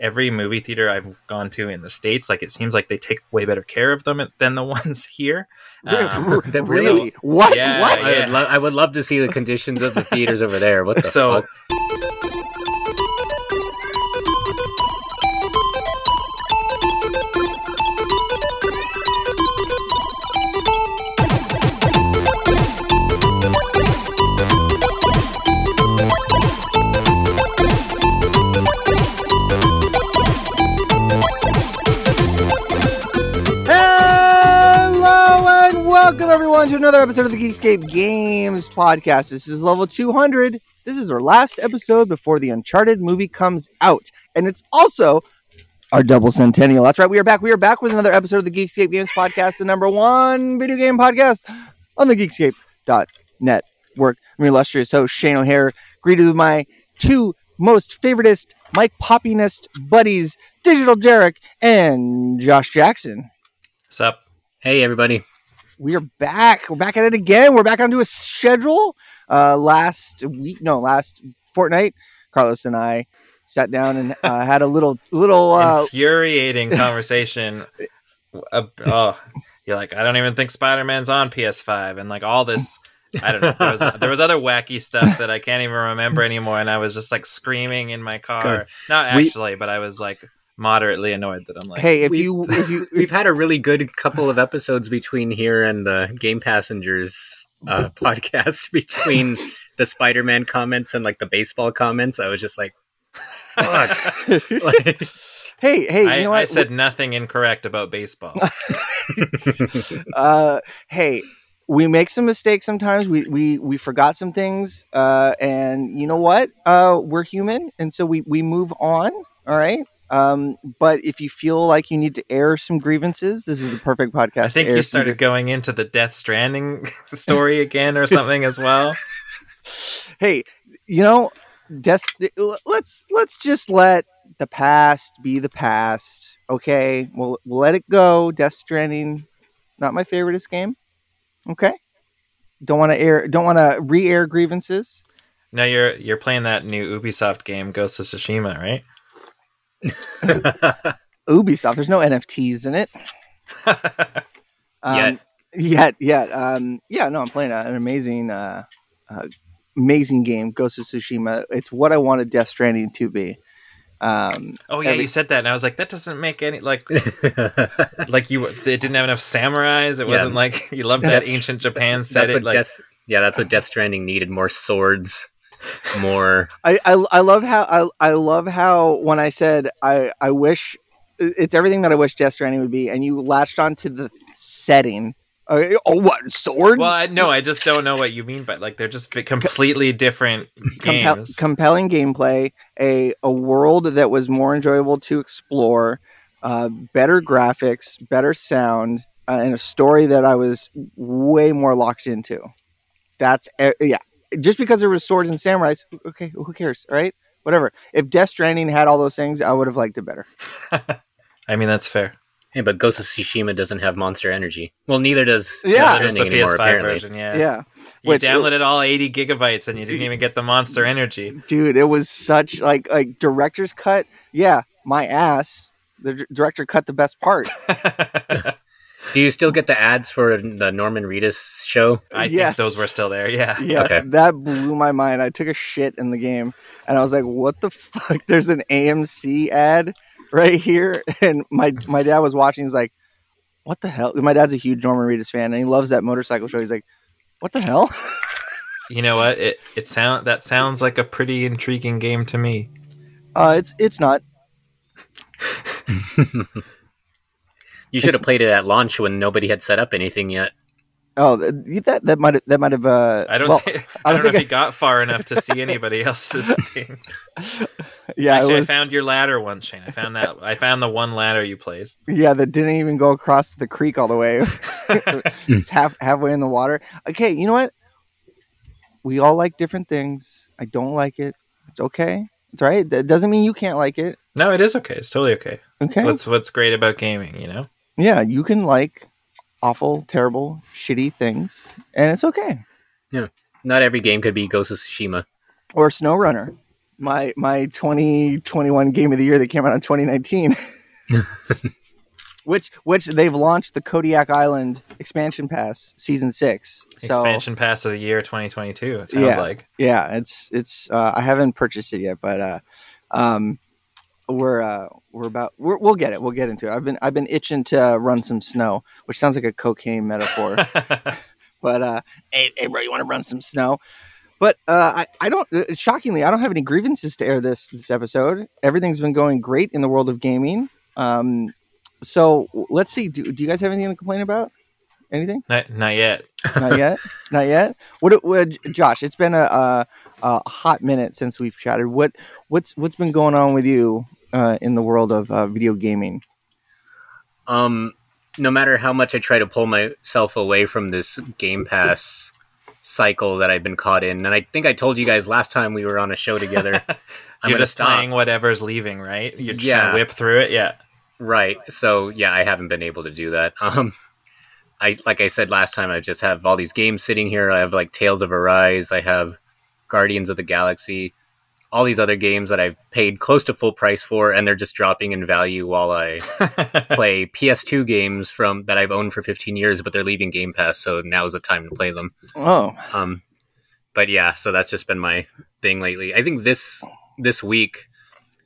every movie theater I've gone to in the states, like it seems like they take way better care of them than the ones here. Um, really? What? Yeah, what? yeah. I, would lo- I would love to see the conditions of the theaters over there. What the So- fuck? Episode of the Geekscape Games podcast. This is level 200. This is our last episode before the Uncharted movie comes out, and it's also our double centennial. That's right, we are back. We are back with another episode of the Geekscape Games podcast, the number one video game podcast on the Geekscape.net work. I'm your illustrious host Shane O'Hare, greeted with my two most favoritist, Mike Poppinest buddies, Digital Derek and Josh Jackson. What's up? Hey, everybody. We are back. We're back at it again. We're back onto a schedule. Uh, last week, no, last fortnight, Carlos and I sat down and uh, had a little, little. Uh, Infuriating conversation. Uh, oh, you're like, I don't even think Spider Man's on PS5, and like all this. I don't know. There was there was other wacky stuff that I can't even remember anymore, and I was just like screaming in my car. Not We- actually, but I was like moderately annoyed that I'm like, hey, if we- you, if you, We've had a really good couple of episodes between here and the Game Passengers uh, podcast between the Spider-Man comments and like the baseball comments. I was just like, fuck. Like, hey, hey, you I, know what? I said nothing incorrect about baseball. uh, hey, we make some mistakes sometimes. We we we forgot some things, uh, and you know what? Uh, we're human, and so we we move on. All right. Um, but if you feel like you need to air some grievances, this is the perfect podcast. I think you started going into the Death Stranding story again or something as well. hey, you know, des- let's let's just let the past be the past. Okay, we'll, we'll let it go. Death Stranding, not my favoriteest game. Okay, don't want to air, don't want to re-air grievances. No, you're you're playing that new Ubisoft game, Ghost of Tsushima, right? Ubisoft, there's no NFTs in it. Um, Yet. Yet, yet. Um, yeah, no, I'm playing an amazing, uh, uh, amazing game, Ghost of Tsushima. It's what I wanted Death Stranding to be. Um, oh yeah, Every- you said that, and I was like, that doesn't make any like like you. It didn't have enough samurais. It Yeah. wasn't like you loved that ancient Japan that's set. It like Death. Yeah, that's what Death Stranding needed: more swords, more. I, I I love how I, I love how when I said I I wish it's everything that I wish Death Stranding would be, and you latched onto the setting. Uh, oh, what swords? Well, I, no, I just don't know what you mean, but like they're just fi- completely different Compel- games. compelling gameplay, a a world that was more enjoyable to explore, uh, better graphics, better sound, uh, and a story that I was way more locked into. That's uh, yeah. Just because there was swords and samurais, okay, who cares, right? Whatever. If Death Stranding had all those things, I would have liked it better. I mean, that's fair. Hey, but Ghost of Tsushima doesn't have monster energy. Well, neither does Yeah. Death It's just the Stranding anymore. PS5 Apparently, version. Yeah, yeah. You Which- uh, downloaded all 80 gigabytes, and you didn't even get the monster energy. dude it was such like like director's cut yeah my ass the d- director cut the best part do you still get the ads for the Norman Reedus show? I Yes. think those were still there. Yeah. yes Okay. that blew my mind i took a shit in the game and i was like what the fuck there's an amc ad right here and my my dad was watching he's like what the hell my dad's a huge norman reedus fan and he loves that motorcycle show he's like what the hell You know what? It it sound that sounds like a pretty intriguing game to me. uh it's it's not You should have played it at launch when nobody had set up anything yet. oh that that might have that might have uh I don't. well, thi- I I don't don't, know think if I- you got far enough to see anybody else's things. yeah Actually, was- I found your ladder once, Shane. I found that. I found the one ladder you placed. Yeah, that didn't even go across the creek all the way. it's half halfway in the water. Okay, you know what? We all like different things. I don't like it. It's okay. It's right. That doesn't mean you can't like it. No, it is okay. It's totally okay. Okay. That's what's what's great about gaming, you know. Yeah, you can like awful, terrible, shitty things, and it's okay. Yeah, not every game could be Ghost of Tsushima. Or SnowRunner. my my 2021 game of the year that came out in 2019. which which they've launched the Kodiak Island expansion pass season 6. So Expansion pass of the year 2022. It sounds Yeah. like. yeah, it's it's uh, I haven't purchased it yet, but uh um we're uh we're about we're, we'll get it. We'll get into it. I've been I've been itching to run some snow, which sounds like a cocaine metaphor. but uh hey, hey bro you want to run some snow but uh I, I don't uh, shockingly i don't have any grievances to air this this episode everything's been going great in the world of gaming um so let's see do, do you guys have anything to complain about anything not, not yet. not yet not yet what, what josh it's been a, a, a hot minute since we've chatted what what's what's been going on with you uh in the world of uh, video gaming Um, no matter how much I try to pull myself away from this Game Pass cycle that I've been caught in, and I think I told you guys last time we were on a show together, I'm You're just stop. playing whatever's leaving, right? You're just trying Yeah. to whip through it. Yeah. Right. So yeah, I haven't been able to do that. Um, I like I said last time, I just have all these games sitting here. I have like Tales of Arise. I have Guardians of the Galaxy. All these other games that I've paid close to full price for, and they're just dropping in value while I play PS2 games from that I've owned for 15 years, but they're leaving Game Pass, so now is the time to play them. oh Um, but yeah, so that's just been my thing lately. I think this this week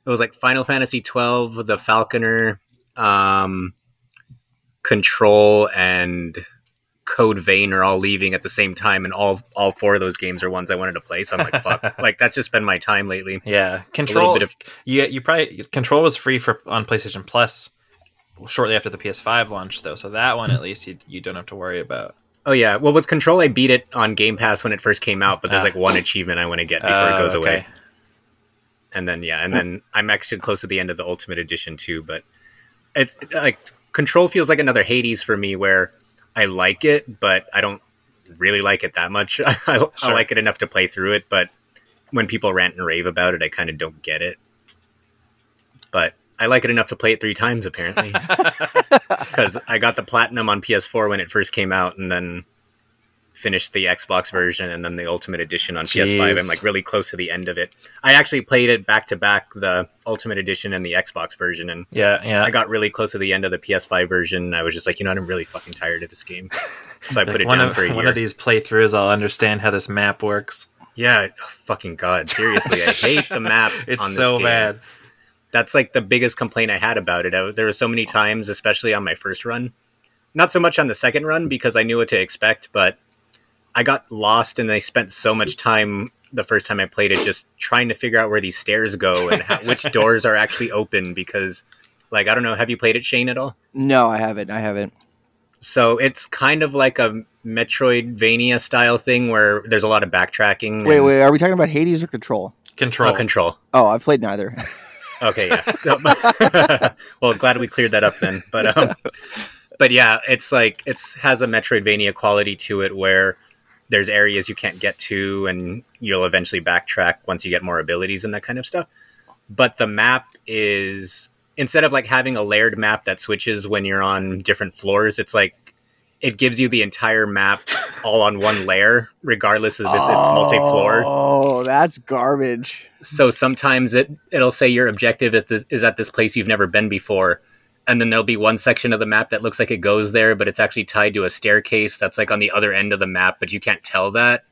it was like Final Fantasy twelve, The Falconeer, um, Control, and Code Vein are all leaving at the same time, and all all four of those games are ones I wanted to play. So I'm like, fuck, like that's just been my time lately. yeah. Control. bit of- you, you probably Control was free for on PlayStation Plus shortly after the PS5 launch, though. So that one at least you you don't have to worry about. Oh yeah, well with Control, I beat it on Game Pass when it first came out, but there's Ah. like one achievement I want to get before Uh, it goes okay. away. and then yeah, and then I'm actually close to the end of the Ultimate Edition too. But it like Control feels like another Hades for me, where I like it, but I don't really like it that much. I, I like it enough to play through it, but when people rant and rave about it, I kind of don't get it. But I like it enough to play it three times apparently, because I got the platinum on PS4 when it first came out, and then finished the Xbox version and then the Ultimate Edition on PS5. I'm like really close to the end of it. I actually played it back to back, the Ultimate Edition and the Xbox version, and Yeah, yeah. I got really close to the end of the PS5 version. I was just like, you know, what, I'm really fucking tired of this game, so I put it one down of, for a one of these playthroughs, I'll understand how this map works. Yeah, oh, fucking god, seriously, I hate the map. It's on this so game. bad. That's like the biggest complaint I had about it. I, there were so many times, especially on my first run, not so much on the second run because I knew what to expect, but I got lost and I spent so much time the first time I played it just trying to figure out where these stairs go and how, which doors are actually open because, like, I don't know. Have you played it, Shane, at all? no i haven't i haven't So it's kind of like a Metroidvania style thing where there's a lot of backtracking. wait and- wait are we talking about hades or control Control. Oh, control. oh i've played neither Okay, yeah. well, glad we cleared that up then. But um, but yeah, it's like it's has a Metroidvania quality to it where there's areas you can't get to, and you'll eventually backtrack once you get more abilities and that kind of stuff. But the map is instead of like having a layered map that switches when you're on different floors, it's like it gives you the entire map all on one layer, regardless of if it's oh, multi-floor. oh that's garbage. So sometimes it it'll say your objective is this, is at this place you've never been before and then there'll be one section of the map that looks like it goes there but it's actually tied to a staircase that's like on the other end of the map but you can't tell that.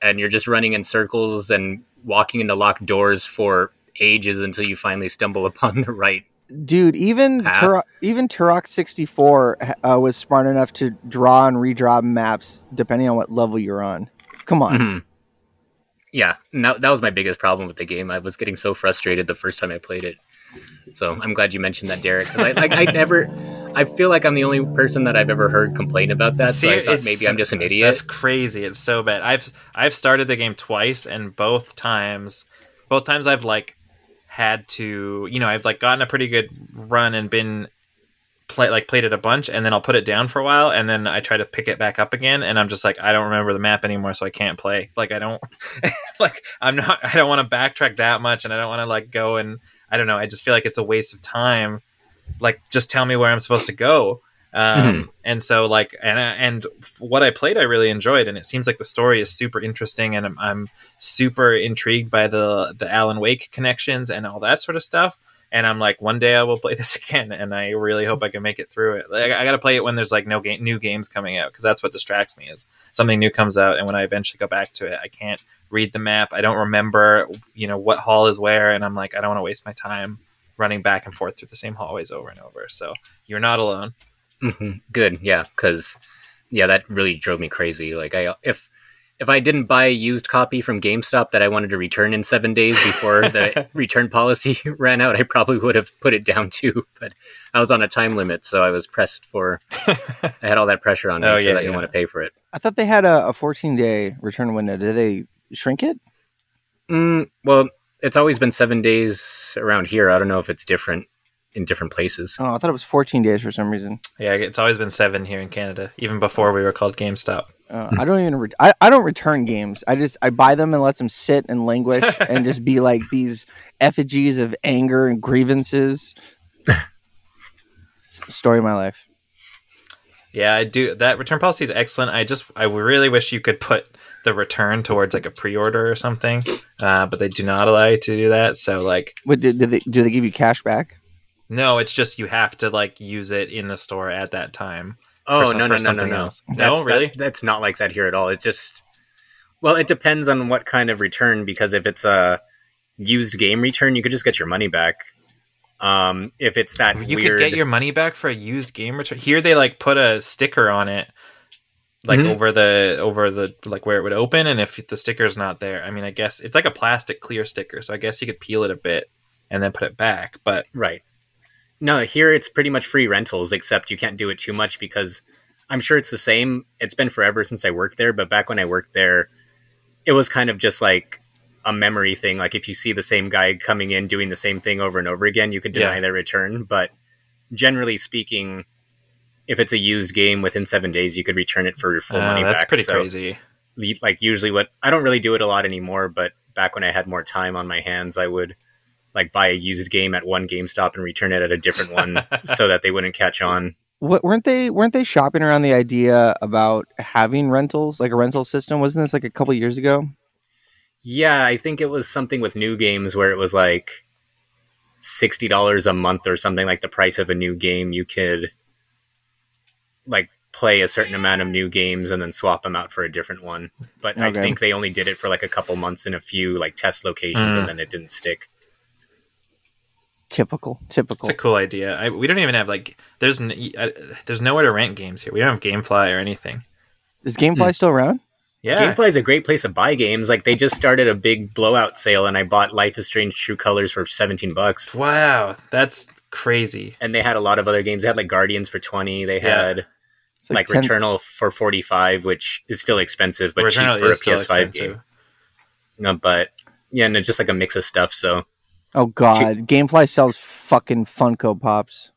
And you're just running in circles and walking into locked doors for ages until you finally stumble upon the right dude even. Turok, even Turok 64 uh, was smart enough to draw and redraw maps depending on what level you're on. Come on. Mhm. yeah that, that was my biggest problem with the game. I was getting so frustrated the first time i played it so i'm glad you mentioned that Derek. I, like, I never i feel like i'm the only person that i've ever heard complain about that so i thought maybe i'm just an idiot That's crazy. It's so bad. I've I've started the game twice, and both times, both times I've like had to, you know, I've like gotten a pretty good run and been play like played it a bunch, and then I'll put it down for a while, and then I try to pick it back up again, and I'm just like, I don't remember the map anymore, so I can't play. Like I don't, like I'm not, I don't want to backtrack that much, and I don't want to like go and I don't know. I just feel like it's a waste of time. Like just tell me where I'm supposed to go. Um, And so, like, and and what I played, I really enjoyed, and it seems like the story is super interesting, and I'm, I'm super intrigued by the the Alan Wake connections and all that sort of stuff. And I'm like, one day I will play this again, and I really hope I can make it through it. Like, I got to play it when there's like no game, new games coming out, because that's what distracts me is something new comes out, and when I eventually go back to it, I can't read the map. I don't remember, you know, what hall is where, and I'm like, I don't want to waste my time running back and forth through the same hallways over and over. So you're not alone. hmm Good, yeah, because yeah, that really drove me crazy. Like I if if I didn't buy a used copy from GameStop that I wanted to return in seven days before the return policy ran out, I probably would have put it down too. But I was on a time limit, so I was pressed for. I had all that pressure on me Oh, yeah, I didn't yeah. want to pay for it. I thought they had a, a 14 day return window. Did they shrink it? Mm, well, it's always been seven days around here. I don't know if it's different in different places. Oh, I thought it was 14 days for some reason. Yeah, it's always been seven here in Canada, even before we were called GameStop. Uh, I don't even. Re- I, I don't return games. I just I buy them and let them sit and languish and just be like these effigies of anger and grievances. Story of my life. Yeah, I do. That return policy is excellent. I just, I really wish you could put the return towards like a pre-order or something, uh, but they do not allow you to do that. So like, What did, did they do? They give you cash back? no, it's just you have to like use it in the store at that time. Oh some- no for no no no no! else. No, That's- really? that- that's not like that here at all. It's just well, it depends on what kind of return. Because if it's a used game return, you could just get your money back. Um, if it's that You weird, could get your money back for a used game return. Here they like put a sticker on it, like Mhm. over the over the like where it would open, and if the sticker's not there, I mean, I guess it's like a plastic clear sticker, so I guess you could peel it a bit and then put it back. But right. No, here it's pretty much free rentals, except you can't do it too much because I'm sure it's the same. It's been forever since I worked there, but back when I worked there, it was kind of just like a memory thing. Like if you see the same guy coming in doing the same thing over and over again, you could deny Yeah. their return. But generally speaking, if it's a used game within seven days, you could return it for your full uh, money that's back. pretty So, crazy. le- Like usually, what I don't really do it a lot anymore, but back when I had more time on my hands, I would like buy a used game at one GameStop and return it at a different one so that they wouldn't catch on. What weren't they weren't they shopping around the idea about having rentals like a rental system? Wasn't this like a couple years ago? Yeah, I think it was something with new games where it was like sixty dollars a month or something like the price of a new game. You could like play a certain amount of new games and then swap them out for a different one. But I think they only did it for like a couple months in a few like test locations Mm. and then it didn't stick. Typical, typical. It's a cool idea. I, we don't even have like there's n- uh, there's nowhere to rent games here. We don't have GameFly or anything. Is GameFly still around? Yeah, GameFly is a great place to buy games. Like they just started a big blowout sale and I bought Life is Strange True Colors for seventeen bucks. wow, that's crazy. And they had a lot of other games. They had like Guardians for twenty. They Yeah. had It's like, 10 Returnal for 45 which is still expensive but Returnal cheap for a ps5 expensive. game no, but yeah and it's just like a mix of stuff so Oh God, GameFly sells fucking Funko Pops.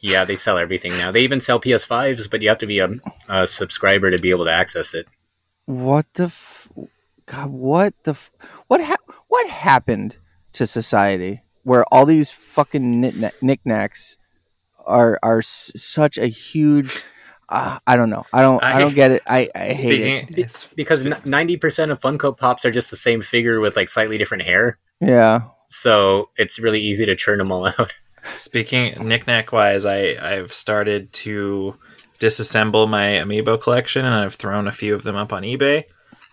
yeah they sell everything now they even sell ps5s but you have to be a, a subscriber to be able to access it What the f- God? What the f- what ha- what happened to society where all these fucking knick- knickknacks are are s- such a huge? Uh, I don't know. I don't. I, I- don't get it. I, I hate it. It's- because 90% of funko pops are just the same figure with like slightly different hair Yeah. so it's really easy to churn them all out Speaking knickknack wise, I I've started to disassemble my amiibo collection, and I've thrown a few of them up on eBay.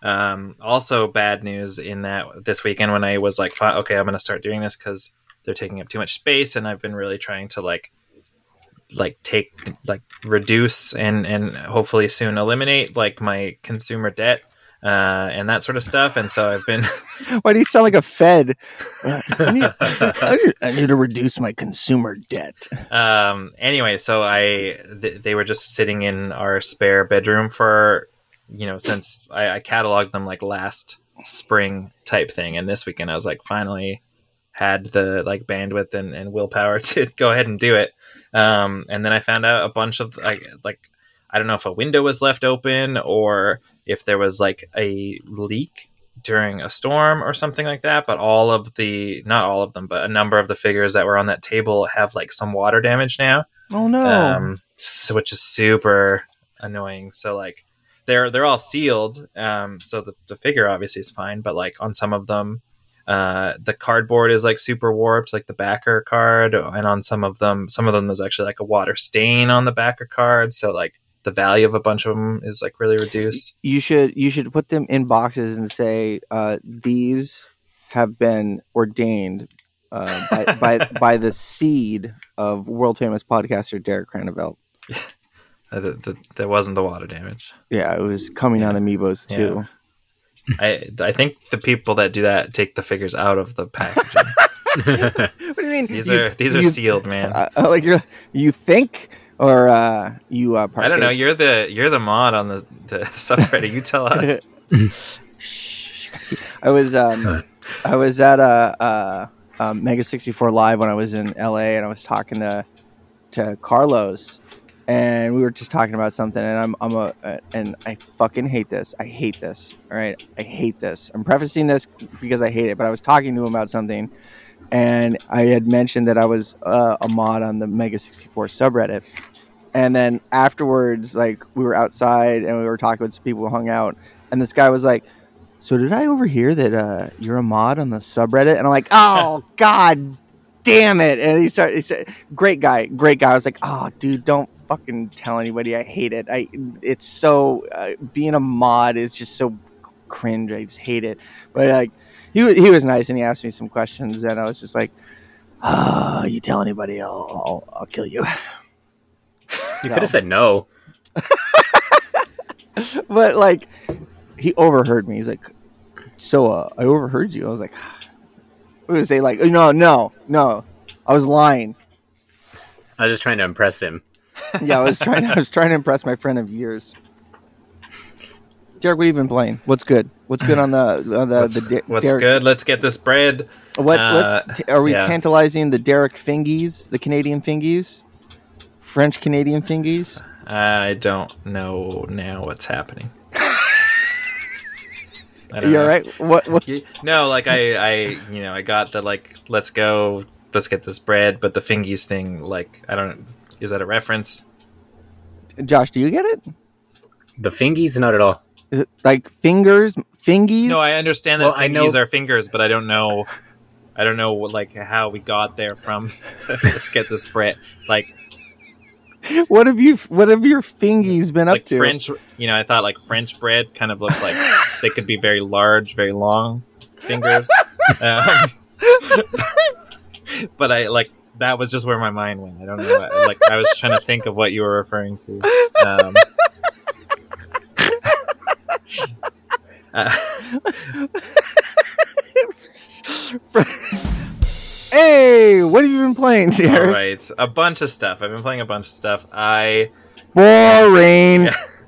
Um, also, bad news in that this weekend when I was like, okay, I'm going to start doing this because they're taking up too much space, and I've been really trying to like like take like reduce and and hopefully soon eliminate like my consumer debt uh, and that sort of stuff. And so I've been Why do you sound like a Fed? Uh, I, need, I, need, I need to reduce my consumer debt. um anyway so i th- they were just sitting in our spare bedroom for you know since I, I cataloged them like last spring type thing and this weekend i was like finally had the like bandwidth and, and willpower to go ahead and do it um and then i found out a bunch of like like i don't know if a window was left open or if there was like a leak during a storm or something like that but all of the not all of them but a number of the figures that were on that table have like some water damage now Oh no! um, s- which is super annoying. So like they're they're all sealed, um, so the the figure obviously is fine, but like on some of them. Uh, the cardboard is like super warped, like the backer card, and on some of them, some of them there's actually like a water stain on the backer card. So like the value of a bunch of them is like really reduced. You should you should put them in boxes and say uh, these have been ordained uh, by, by by the seed of world famous podcaster Derek Cranevelt. Uh, there wasn't the water damage. Yeah, it was coming on amiibos too. I I think the people that do that take the figures out of the packaging. What do you mean? These You- are these are you- sealed, man. uh, uh, like you you think or uh, you uh, I don't know. You're the you're the mod on the, the subreddit. You tell us. I was um, I was at a, a, a Mega 64 Live when I was in LA, and I was talking to to Carlos, and we were just talking about something, and I'm I'm a uh, and I fucking hate this. I hate this. All right, I hate this. I'm prefacing this because I hate it, but I was talking to him about something, and I had mentioned that I was uh, a mod on the Mega 64 subreddit. And then afterwards, like we were outside and we were talking with some people who hung out, and this guy was like, "So did I overhear that uh, you're a mod on the subreddit?" And I'm like, "Oh God, damn it!" And he started, he started, great guy, great guy. I was like, "Oh, dude, don't fucking tell anybody. I hate it. I it's so uh, being a mod is just so cringe. I just hate it." But like, he was he was nice and he asked me some questions, and I was just like, "Ah, you tell anybody, I'll I'll, I'll kill you." You could have said no. but like he overheard me. He's like, "So uh, I overheard you." I was like, "We would say like, no, no, no, I was lying." I was just trying to impress him. Yeah, I was trying. I was trying to impress my friend of years. Derek, what have you been playing? What's good? What's good on the on the, What's, the Der- what's Derek? good? Let's get this bread. What? Uh, let's. T- are we yeah. tantalizing the Derek Fingies, the Canadian Fingies, French Canadian Fingies? I don't know now what's happening. I You all right? What? what No, like I, I, you know, I got the like, let's go, let's get this bread, but the fingies thing, like, I don't. Is that a reference? Josh, do you get it? The fingies, not at all. Like fingers, fingies? No, I understand that Well, I know- are fingers, but I don't know. I don't know, like, how we got there from. let's get this bread, like, What have you? What have your fingies been like up to? French. You know, I thought like French bread kind of looked like they could be very large, very long fingers. Um, but I like that was just where my mind went. I don't know. what- Like I was trying to think of what you were referring to. Um, uh, Hey, what have you been playing, all Derek? right, a bunch of stuff. I've been playing a bunch of stuff. I Boring.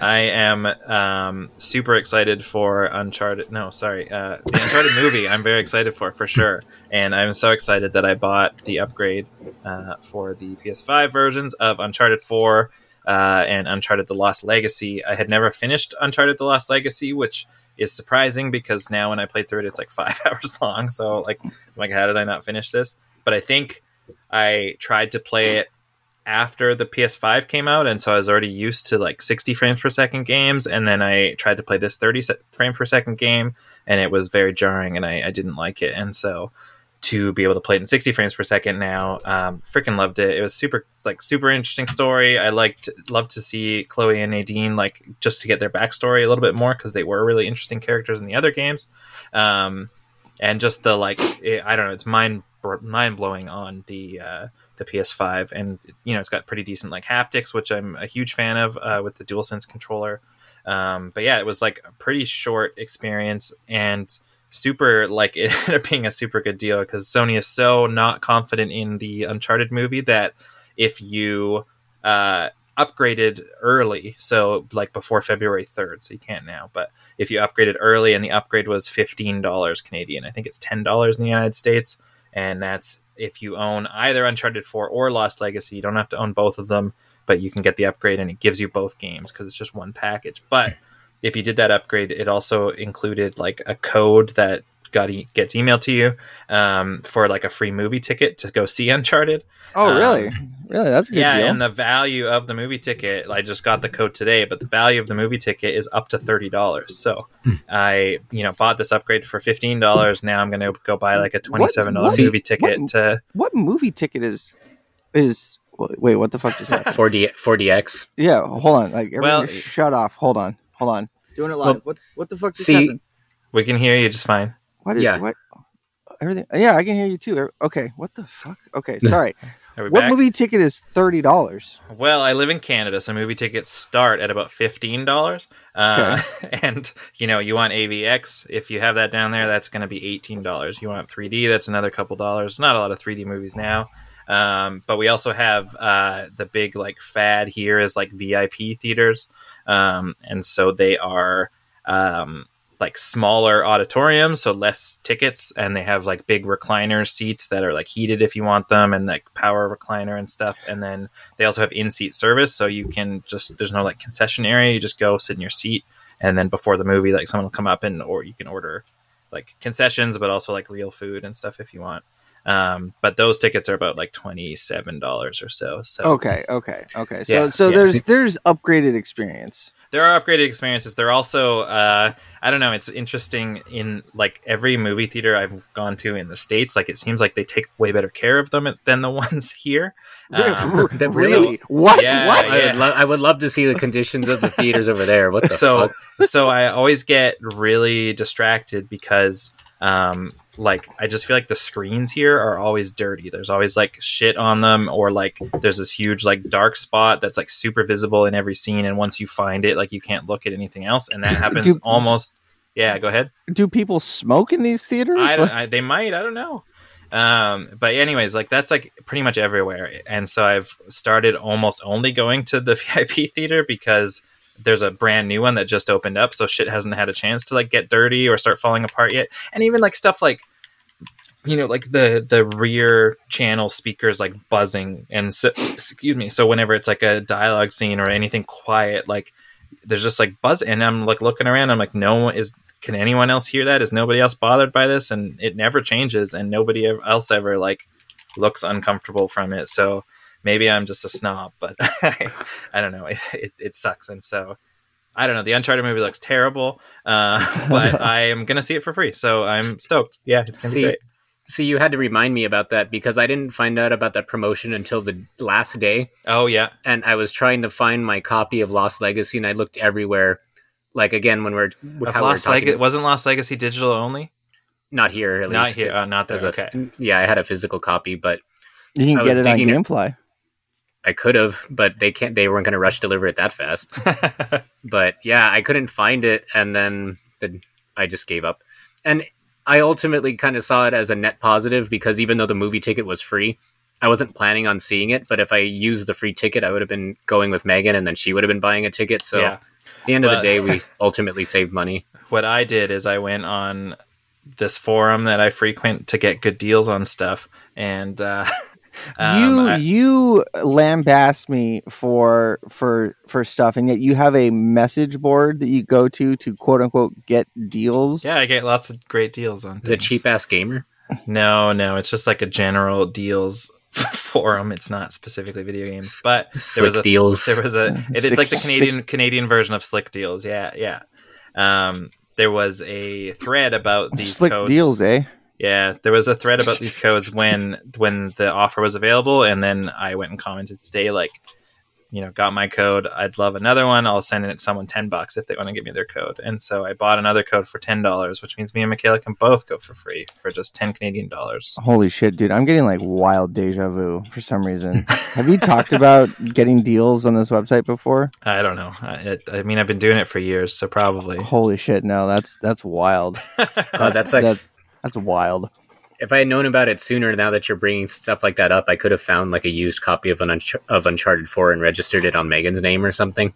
I am um, super excited for Uncharted. No, sorry, uh, the Uncharted movie. I'm very excited for for sure, and I'm so excited that I bought the upgrade uh, for the PS5 versions of Uncharted 4 uh, and Uncharted: The Lost Legacy. I had never finished Uncharted: The Lost Legacy, which is surprising because now when I played through it, it's like five hours long. So like, I'm like, how did I not finish this? But I think I tried to play it after the PS5 came out, and so I was already used to like 60 frames per second games, and then I tried to play this 30 se- frame per second game, and it was very jarring, and I, I didn't like it, and so to be able to play it in 60 frames per second now, um, freaking loved it. It was super like super interesting story. I liked loved to see Chloe and Nadine like just to get their backstory a little bit more because they were really interesting characters in the other games. Um, and just the like it, I don't know, it's mind mind blowing on the uh, the PS5, and you know it's got pretty decent like haptics, which I'm a huge fan of uh, with the DualSense controller. Um, but yeah, it was like a pretty short experience and super like it ended up being a super good deal because Sony is so not confident in the Uncharted movie that if you uh, upgraded early, so like before February 3rd, so you can't now, but if you upgraded early and the upgrade was $15 Canadian, I think it's $10 in the United States, and that's if you own either Uncharted 4 or Lost Legacy. You don't have to own both of them, but you can get the upgrade and it gives you both games because it's just one package. But if you did that upgrade, it also included like a code that got e- gets emailed to you um, for like a free movie ticket to go see Uncharted. Oh, Um, really? Really, that's a good yeah, deal. and the value of the movie ticket, I just got the code today, but the value of the movie ticket is up to thirty dollars. So Hmm. I, you know, bought this upgrade for fifteen dollars. Now I'm gonna go buy like a twenty seven dollar movie ticket what- to. what movie ticket is is? Wait, what the fuck is that? 4D 4DX. yeah, hold on. Like, Well- shut off. Hold on, hold on. Doing it live. Well, what what the fuck just see- happened? We can hear you just fine. What is yeah. what? Everything. Yeah, I can hear you too. Okay, what the fuck? Okay, sorry. What back? movie ticket is thirty dollars? Well, I live in Canada, so movie tickets start at about fifteen dollars. Uh, and you know, you want AVX. If you have that down there, that's going to be eighteen dollars. You want 3D, that's another couple dollars. Not a lot of 3D movies now. Um, but we also have uh, the big like fad here is like VIP theaters, um, and so they are um, like smaller auditoriums, so less tickets, and they have like big recliner seats that are like heated if you want them, and like power recliner and stuff. And then they also have in-seat service, so you can just there's no like concession area. You just go sit in your seat, and then before the movie, like someone will come up and or you can order like concessions, but also like real food and stuff if you want. Um, but those tickets are about like twenty seven dollars or so. So Okay, okay, okay. So Yeah, so yeah. there's there's upgraded experience. There are upgraded experiences. They're also uh, I don't know. It's interesting in like every movie theater I've gone to in the states. Like it seems like they take way better care of them than the ones here. Um, That really? What? Yeah, what? I, would lo- I would love to see the conditions of the theaters over there. What the so fuck? so I always get really distracted because um like I just feel like the screens here are always dirty. There's always like shit on them or like there's this huge like dark spot that's like super visible in every scene and once you find it like you can't look at anything else and that happens Do- almost yeah, go ahead. Do people smoke in these theaters? I, Like- I, they might. I don't know. Um, but anyways, like that's like pretty much everywhere, and so I've started almost only going to the VIP theater because there's a brand new one that just opened up, so shit hasn't had a chance to like get dirty or start falling apart yet, and even like stuff like you know like the the rear channel speakers like buzzing and so, excuse me so whenever it's like a dialogue scene or anything quiet like there's just like buzz and i'm like looking around i'm like no one is can anyone else hear that? Is nobody else bothered by this? And it never changes and nobody else ever like looks uncomfortable from it. So maybe i'm just a snob but i don't know it, it, it sucks and so i don't know the uncharted movie looks terrible uh, but i am gonna see it for free so i'm stoked yeah it's gonna be great See, you had to remind me about that because I didn't find out about that promotion until the last day, oh yeah and I was trying to find my copy of Lost Legacy, and I looked everywhere. Like again, when we're Of how we're Lost talking, Leg- wasn't Lost Legacy digital only? not here at Not least. here. Oh, not there. As a- yeah, I had a physical copy, but you can I get was it on digging it- GameFly. I could have, but they can't. They weren't going to rush deliver it that fast. but yeah, I couldn't find it, and then the, I just gave up. And I ultimately kind of saw it as a net positive because even though the movie ticket was free, I wasn't planning on seeing it. But if I used the free ticket, I would have been going with Megan, and then she would have been buying a ticket. So yeah. at the end of Well- the day, we ultimately saved money. What I did is I went on this forum that I frequent to get good deals on stuff, and uh, um, you I- you lambast me for for for stuff, and yet you have a message board that you go to to quote unquote get deals. yeah, I get lots of great deals on. Is it cheap ass gamer? No, no, it's just like a general deals forum. It's not specifically video games, but there was a deals. there was a it, it's like the Canadian Canadian version of Slick Deals. Yeah, yeah. Um, there was a thread about these slick codes. deals, eh? Yeah, there was a thread about these codes when when the offer was available, and then I went and commented today, like, you know, got my code. I'd love another one. I'll send it to someone ten bucks if they want to give me their code. And so I bought another code for ten dollars, which means me and Michaela can both go for free for just ten Canadian dollars. Holy shit, dude! I'm getting like wild deja vu for some reason. have you talked about getting deals on this website before? I don't know. I, I mean, I've been doing it for years, so probably. Holy shit! No, that's that's wild. Oh, that's like that's that's wild. if I had known about it sooner, now that you're bringing stuff like that up, I could have found like a used copy of an Unch- of Uncharted Four and registered it on Megan's name or something.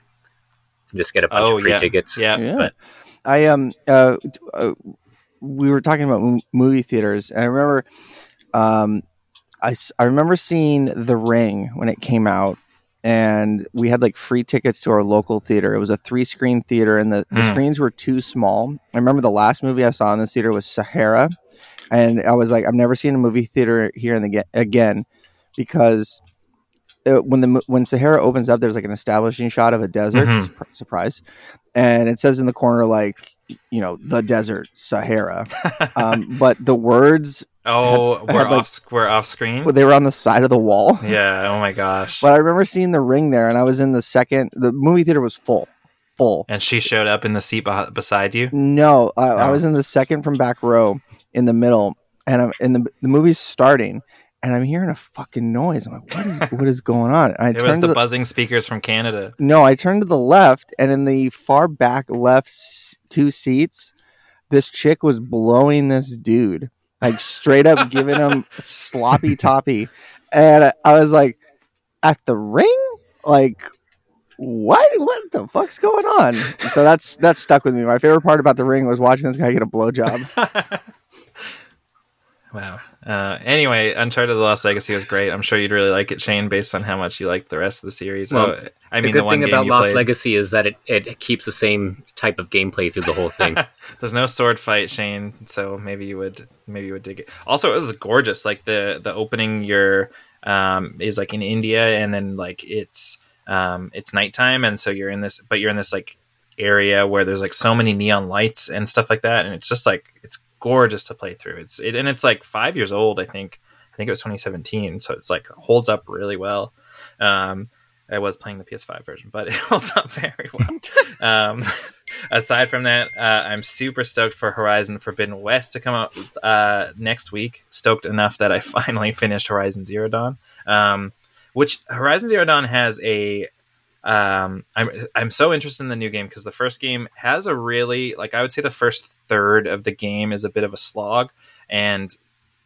Just get a bunch Oh, of free yeah. tickets. Yeah. Yeah. but- I um uh, uh we were talking about m- movie theaters, and I remember um I s- I remember seeing The Ring when it came out, and we had like free tickets to our local theater. It was a three screen theater, and the, the Mm. screens were too small. I remember the last movie I saw in this theater was Sahara, and I was like, I've never seen a movie theater here in the, again because uh, when the when Sahara opens up, there's like an establishing shot of a desert. Mhm. Surpri- surprise, and it says in the corner like you know the desert Sahara, um, but the words oh, had, we're like- off. We're off screen. they were on the side of the wall. Yeah. Oh my gosh. But I remember seeing the ring there, and I was in the second. The movie theater was full, full. And she showed up in the seat beh- beside you. No, I, I Oh. was in the second from back row in the middle, and I'm in the the movie's starting, and I'm hearing a fucking noise. I'm like, what is what is going on? And I It was the the, buzzing speakers from Canada. no, I turned to the left, and in the far back left s- two seats, this chick was blowing this dude, like straight up giving him sloppy toppy, and I, was like, at the ring, like. What? What the fuck's going on? So that's that stuck with me. My favorite part about the ring was watching this guy get a blowjob. Wow. Uh, anyway, Uncharted: The Lost Legacy was great. I'm sure you'd really like it, Shane, based on how much you like the rest of the series. Well, oh, I the mean, good the thing about Lost played. Legacy is that it, it keeps the same type of gameplay through the whole thing. There's no sword fight, Shane, so maybe you would maybe you would dig it. Also, it was gorgeous. Like the the opening, your um, is like in India, and then like it's um, it's nighttime, and so you're in this, but you're in this like area where there's like so many neon lights and stuff like that, and it's just like it's gorgeous to play through. It's it, and it's like five years old, I think. I think it was 2017, so it's like holds up really well. Um, I was playing the PS5 version, but it holds up very well. um, aside from that, uh, I'm super stoked for Horizon Forbidden West to come out uh, next week. Stoked enough that I finally finished Horizon Zero Dawn, um, which Horizon Zero Dawn has a. Um, I'm I'm so interested in the new game because the first game has a really like I would say the first third of the game is a bit of a slog, and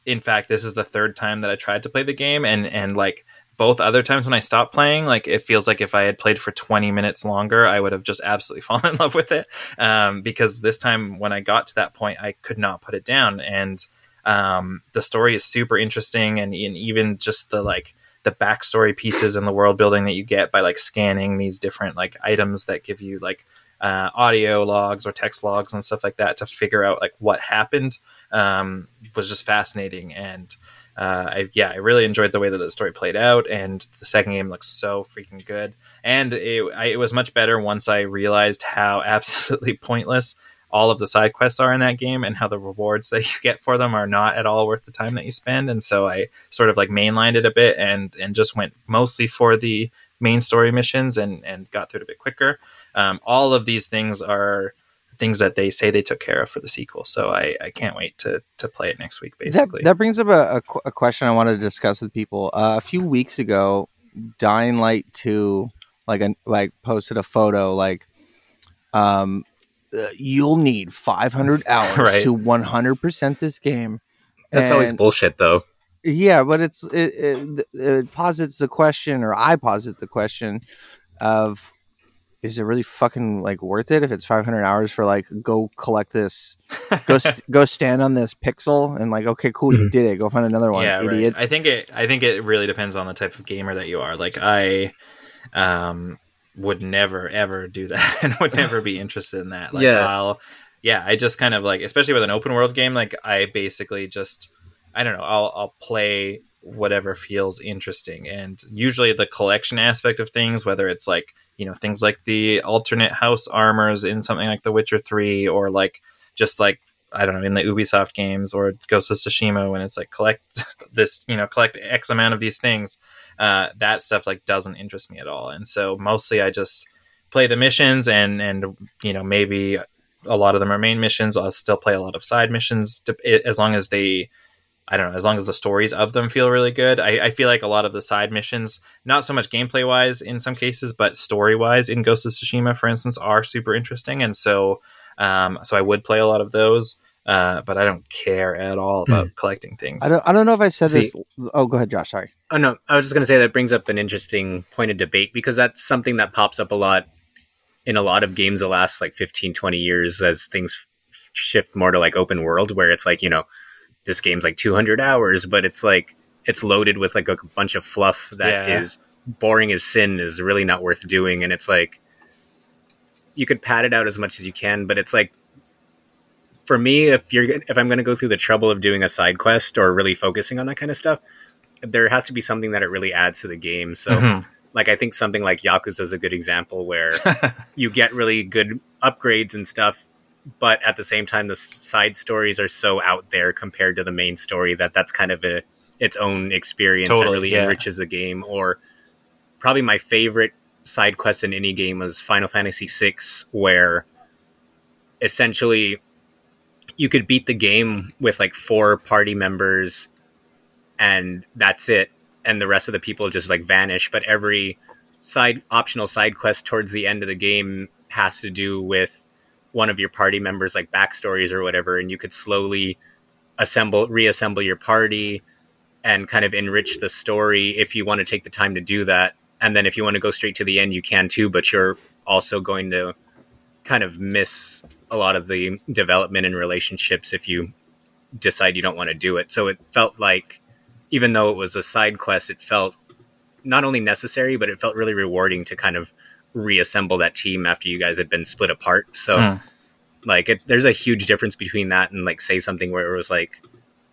in fact, this is the third time that I tried to play the game, and and like both other times when I stopped playing, like it feels like if I had played for 20 minutes longer, I would have just absolutely fallen in love with it. Um, because this time when I got to that point, I could not put it down. And um, the story is super interesting. And, and even just the like the backstory pieces and the world building that you get by like scanning these different like items that give you like uh, audio logs or text logs and stuff like that to figure out like what happened um, was just fascinating. And uh, I, yeah, I really enjoyed the way that the story played out, and the second game looks so freaking good. And it, I, it was much better once I realized how absolutely pointless all of the side quests are in that game, and how the rewards that you get for them are not at all worth the time that you spend. And so I sort of like mainlined it a bit, and and just went mostly for the main story missions, and and got through it a bit quicker. Um, all of these things are things that they say they took care of for the sequel. So I, I can't wait to to play it next week. That, Basically, that brings up a, a qu- a question I wanted to discuss with people. Uh, a few weeks ago, Dying Light Two, like a, like posted a photo like, um, uh, you'll need 500 hours Right. to 100 percent this game. That's always bullshit, though. Yeah, but it's it, it, it posits the question, or I posit the question of, is it really fucking like worth it if it's 500 hours for like go collect this, go st- go stand on this pixel and like okay cool you Mhm. did it go find another one yeah, idiot. Right. I think it. I think it really depends on the type of gamer that you are. Like I, um, would never ever do that, and would never be interested in that. Like, Yeah. I'll, yeah, I just kind of like, especially with an open world game, like I basically just, I don't know, I'll I'll play whatever feels interesting, and usually the collection aspect of things, whether it's like you know things like the alternate house armors in something like The Witcher Three, or like just like I don't know, in the Ubisoft games or Ghost of Tsushima when it's like collect this, you know, collect X amount of these things. Uh, that stuff like doesn't interest me at all. And so mostly I just play the missions and and you know maybe a lot of them are main missions. I'll still play a lot of side missions to, as long as they. I don't know, as long as the stories of them feel really good. I, I feel like a lot of the side missions, not so much gameplay wise in some cases, but story wise in Ghost of Tsushima, for instance, are super interesting. And so um, so I would play a lot of those, uh, but I don't care at all about collecting things. I don't I don't know if I said See- this. Oh, go ahead, Josh. Sorry. Oh no, I was just going to say that brings up an interesting point of debate because that's something that pops up a lot in a lot of games the last like 15 20 years as things f- shift more to like open world where it's like, you know, this game's like 200 hours, but it's like it's loaded with like a bunch of fluff that is Yeah. boring as sin is really not worth doing and it's like you could pad it out as much as you can, but it's like for me if you're if I'm going to go through the trouble of doing a side quest or really focusing on that kind of stuff, there has to be something that it really adds to the game. So, Mhm. like, I think something like Yakuza is a good example where you get really good upgrades and stuff, but at the same time, the side stories are so out there compared to the main story that that's kind of a its own experience that really yeah. enriches the game. Or probably my favorite side quest in any game was Final Fantasy VI, where essentially you could beat the game with like four party members and that's it. And the rest of the people just like vanish. But every side optional side quest towards the end of the game has to do with one of your party members like backstories or whatever. And you could slowly assemble reassemble your party and kind of enrich the story if you want to take the time to do that. And then if you want to go straight to the end you can too but you're also going to kind of miss a lot of the development in relationships if you decide you don't want to do it. So it felt like even though it was a side quest it felt not only necessary but it felt really rewarding to kind of reassemble that team after you guys had been split apart. So Mm. like it, there's a huge difference between that and like say something where it was like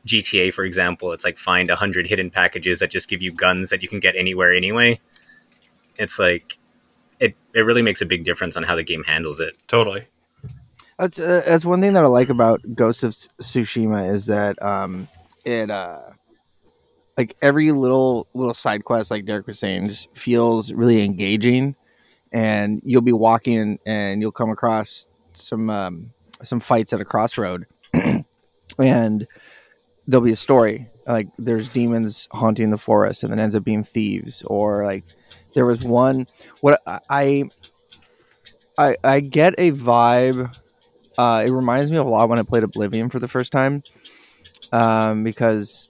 GTA for example it's like find 100 hidden packages that just give you guns that you can get anywhere anyway. It's like it it really makes a big difference on how the game handles it. Totally. That's uh, that's one thing that I like about Ghost of Tsushima is that um, it uh, like every little little side quest, like Derek was saying, just feels really engaging, and you'll be walking and you'll come across some um, some fights at a crossroad, and there'll be a story. Like there's demons haunting the forest, and then ends up being thieves, or like there was one what I I I get a vibe uh, it reminds me of a lot when I played Oblivion for the first time, um, because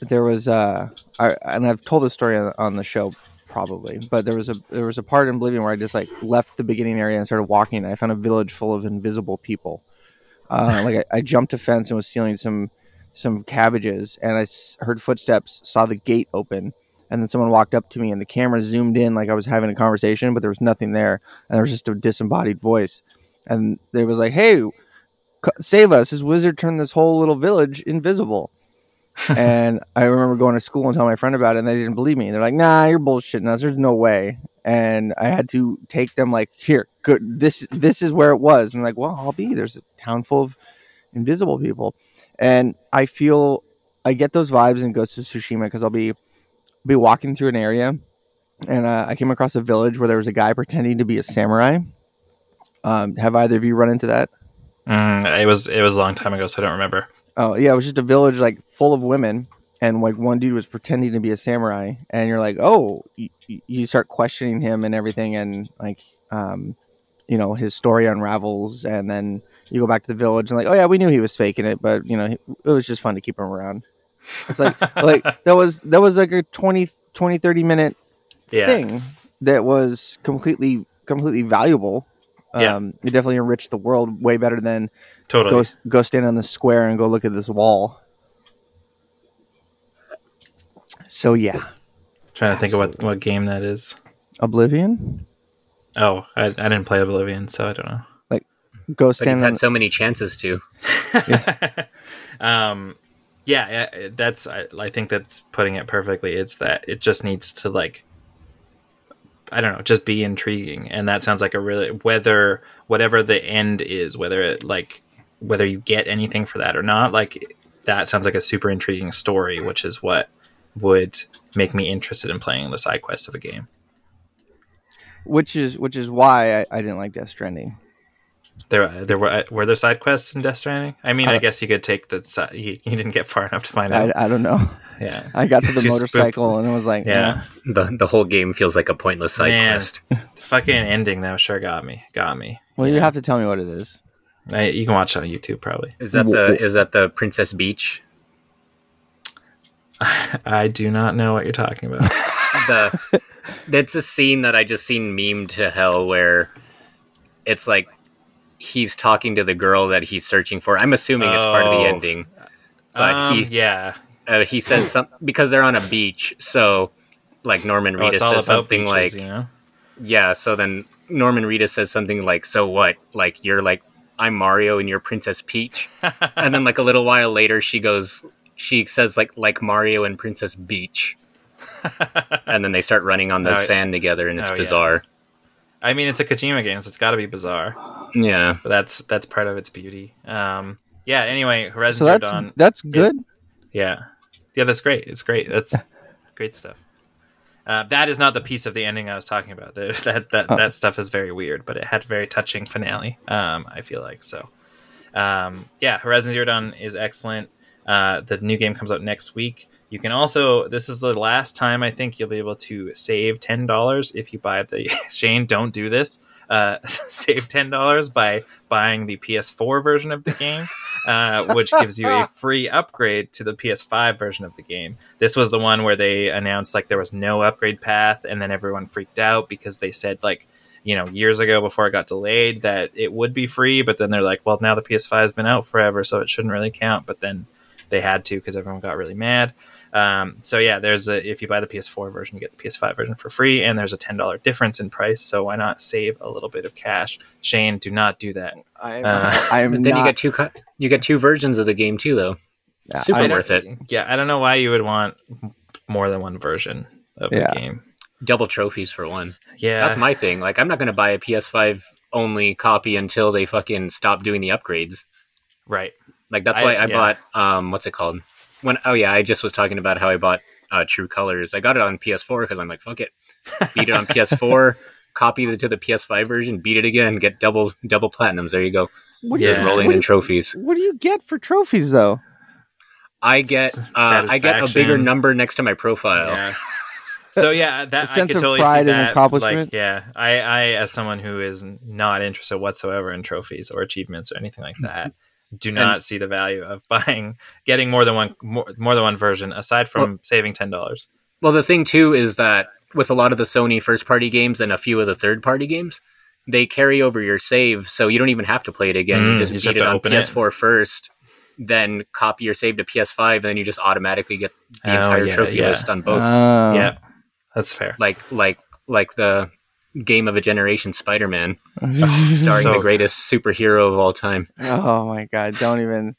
there was uh, I, and I've told this story on, on the show probably, but there was a there was a part in Oblivion where I just like left the beginning area and started walking. And I found a village full of invisible people. Uh, like I, I jumped a fence and was stealing some some cabbages, and I s- heard footsteps, saw the gate open. And then someone walked up to me, and the camera zoomed in like I was having a conversation, but there was nothing there, and there was just a disembodied voice and they was like, "Hey, save us! This wizard turned this whole little village invisible." and I remember going to school and telling my friend about it, and they didn't believe me. They're like, "Nah, you're bullshitting us. There's no way." And I had to take them like, "Here, good. This this is where it was." And I'm like, "Well, I'll be. There's a town full of invisible people," and I feel I get those vibes in Ghost of Tsushima because I'll be be walking through an area, and uh, I came across a village where there was a guy pretending to be a samurai. Um, have either of you run into that? Mm, it was it was a long time ago, so I don't remember. Oh yeah, it was just a village like full of women, and like one dude was pretending to be a samurai, and you're like, oh, you, you start questioning him and everything, and like, um, you know, his story unravels, and then you go back to the village and like, oh yeah, we knew he was faking it, but you know, it was just fun to keep him around. It's like like that was that was like a 20, 20 30 minute Yeah, thing that was completely completely valuable. Yeah. Um, it definitely enriched the world way better than totally. go go stand on the square and go look at this wall. So yeah, trying to think of what, what game that is. Oblivion. Oh, I, I didn't play Oblivion, so I don't know. Like go but you've stand on. had so many chances to um, yeah, that's I, I think that's putting it perfectly. It's that it just needs to like I don't know, just be intriguing, and that sounds like a really whether whatever the end is, whether it like whether you get anything for that or not, like that sounds like a super intriguing story, which is what would make me interested in playing the side quest of a game. which is which is why I, I didn't like Death Stranding. There, there were were there side quests in Death Stranding. I mean, I, Uh, guess you could take the side. You, you didn't get far enough to find I, out. I don't know. yeah, I got to the Too motorcycle and it was like, yeah. yeah. the the whole game feels like a pointless side Man. quest. The fucking ending though sure got me. Got me. Well, you have to tell me what it is. I, you can watch it on YouTube probably. Is that the is that the Princess Beach? I do not know what you're talking about. The that's a scene that I just seen memed to hell where it's like he's talking to the girl that he's searching for. I'm assuming it's part of the Oh. ending. But um, he yeah, uh, he says some because they're on a beach, so like Norman oh, Reedus all says something beaches, like you know. yeah. So then Norman Reedus says something like, "So what? Like you're like I'm Mario and you're Princess Peach." and then like a little while later, she goes, she says like like Mario and Princess Beach, and then they start running on the Oh, sand together, and it's oh, yeah. Bizarre. I mean, it's a Kojima game, so it's got to be bizarre. Yeah. But that's that's part of its beauty. Um, yeah. Anyway, Horizon So Zero that's Dawn. that's good. Yeah, yeah, that's great. It's great. That's great stuff. Uh, that is not the piece of the ending I was talking about. The- That that Oh. that stuff is very weird, but it had a very touching finale. Um, I feel like so. Um, yeah, Horizon Zero Dawn is excellent. Uh, the new game comes out next week. You can also. This is the last time I think you'll be able to save ten dollars if you buy the Shane. Don't do this. Uh, save ten dollars by buying the PS4 version of the game, uh, which gives you a free upgrade to the PS5 version of the game. This was the one where they announced like there was no upgrade path, and then everyone freaked out because they said like you know years ago before it got delayed that it would be free, but then they're like, well, now the PS5 has been out forever, so it shouldn't really count. But then they had to because everyone got really mad. Um, so yeah, there's a if you buy the PS4 version, you get the PS5 version for free, and there's a ten dollar difference in price. So why not save a little bit of cash? Shane, do not do that. I'm, Uh, I'm But then you get two co- you get two versions of the game too, though. Yeah, Super I worth it. Yeah, I don't know why you would want more than one version of Yeah. the game. Double trophies for one. Yeah, That's my thing. Like, I'm not going to buy a PS5 only copy until they fucking stop doing the upgrades. right. Like, that's I- why I, yeah. bought um, what's it called? When oh yeah, I just was talking about how I bought uh, True Colors. I got it on PS4 because I'm like, fuck it, beat it on PS4, copy it to the PS5 version, beat it again, get double double platinums. There you go, what, do Yeah. you, rolling what, in do trophies. what do you get for trophies though? I get uh, I get a bigger number next to my profile. Yeah. So yeah, A that I sense could of totally pride see and that. accomplishment? Like, yeah, I, I, as someone who is not interested whatsoever in trophies or achievements or anything like that, do not see the value of buying, getting more than one, more, more than one version aside from saving ten dollars. Well, the thing too is that with a lot of the Sony first party games and a few of the third party games, they carry over your save, so you don't even have to play it again. Mm, you just you just beat have it to on open it. PS4 first, then copy your save to PS5, and then you just automatically get the Oh, entire yeah, trophy yeah. list on both. Oh. yeah, that's fair. like like like the game of a generation Spider-Man, starring So- the greatest superhero of all time. oh my god! Don't even.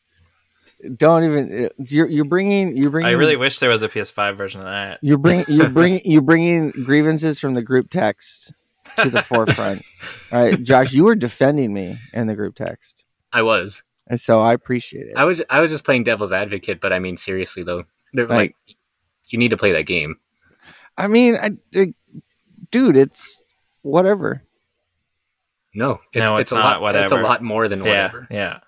Don't even. You're you're bringing you're bringing. I really wish there was a PS5 version of that. You're bringing you're bringing you're bringing grievances from the group text to the forefront. All right, Josh, you were defending me in the group text, I was. and so I appreciate it. I was I was just playing devil's advocate, but I mean seriously though. They're Like- like you need to play that game. I mean, I, I- dude, it's whatever. No, it's, No, it's, it's a not lot. It's a lot more than Yeah, whatever. yeah.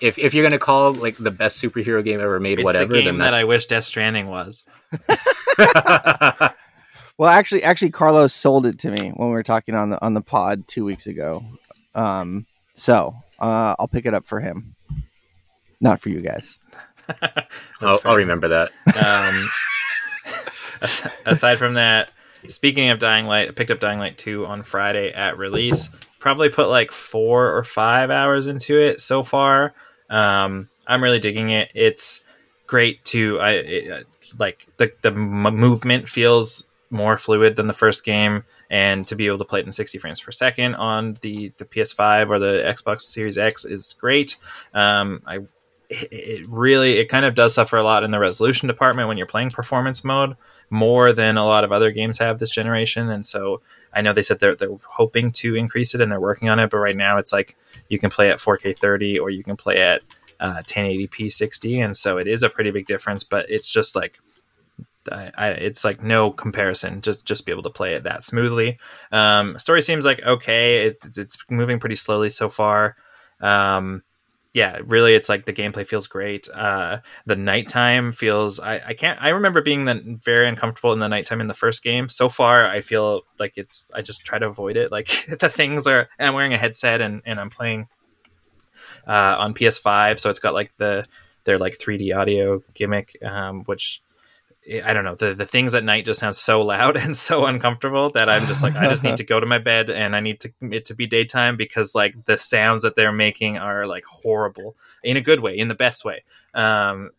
If if you're gonna call like the best superhero game ever made, It's whatever, the game then that I wish Death Stranding was. Well, actually, actually, Carlos sold it to me when we were talking on the on the pod two weeks ago. Um, so uh, I'll pick it up for him, not for you guys. I'll. I'll remember that. um, aside from that, speaking of Dying Light, I picked up Dying Light 2 on Friday at release. Probably put like four or five hours into it so far. Um, I'm really digging it. It's great to I it, uh, like the the movement feels more fluid than the first game, and to be able to play it in 60 frames per second on the the PS5 or the Xbox Series X is great. Um, I it really it kind of does suffer a lot in the resolution department when you're playing performance mode more than a lot of other games have this generation. And so i know they said they're, they're hoping to increase it and they're working on it but right now it's like you can play at 4k 30 or you can play at uh, 1080p 60 and so it is a pretty big difference but it's just like I, I, it's like no comparison just just be able to play it that smoothly. Um, story seems like okay. It's, it's moving pretty slowly so far. Um, yeah, really, it's like the gameplay feels great. Uh, the nighttime feels. I, I can't. I remember being the, very uncomfortable in the nighttime in the first game. So far, I feel like it's. I just try to avoid it. Like the things are. I'm wearing a headset and and I'm playing uh, on PS5, so it's got like the their like 3D audio gimmick, um, which I don't know. The the things at night just sound so loud and so uncomfortable that I'm just like I just need to go to my bed and I need to it to be daytime because like the sounds that they're making are like horrible in a good way, in the best way. Um,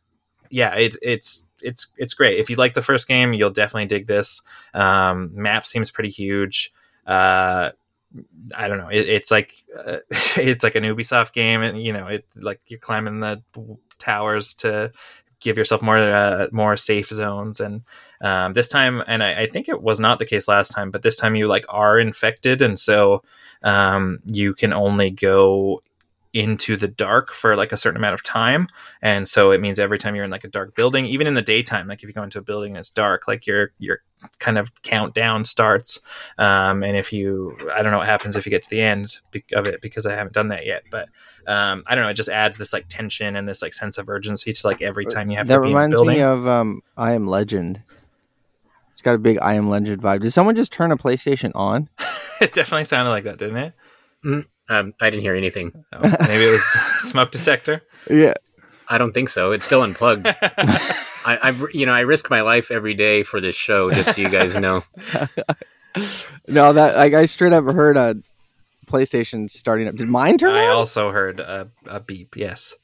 yeah, it, it's it's it's great. If you like the first game, you'll definitely dig this. Um, map seems pretty huge. Uh, I don't know. It, it's like uh, it's like an Ubisoft game, and you know, it's like you're climbing the towers to give yourself more uh, more safe zones. And um, this time and I, I, think it was not the case last time but this time you like are infected. And so um, you can only go into the dark for like a certain amount of time. And so it means every time you're in like a dark building even in the daytime like if you go into a building and it's dark like your your kind of countdown starts. Um, and if you i don't know what happens if you get to the end of it because i haven't done that yet but um, i don't know it just adds this like tension and this like sense of urgency to like every time you have that to be reminds in a building. me of um, i am legend. It's got a big i am legend vibe. Did someone just turn a playstation on? It definitely sounded like that didn't it Um, I didn't hear anything. oh, maybe it was smoke detector yeah I don't think so. It's still unplugged. I, I've you know I risk my life every day for this show, just so you guys know. no that like i straight up heard a playstation starting up did mine turn on? i on also heard a, a beep yes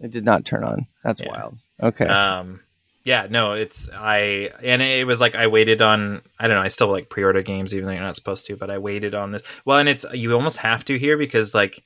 it did not turn on that's Yeah. wild okay um yeah no it's i and it was like i waited on i don't know i still like pre-order games even though you're not supposed to but i waited on this. Well and it's you almost have to here because like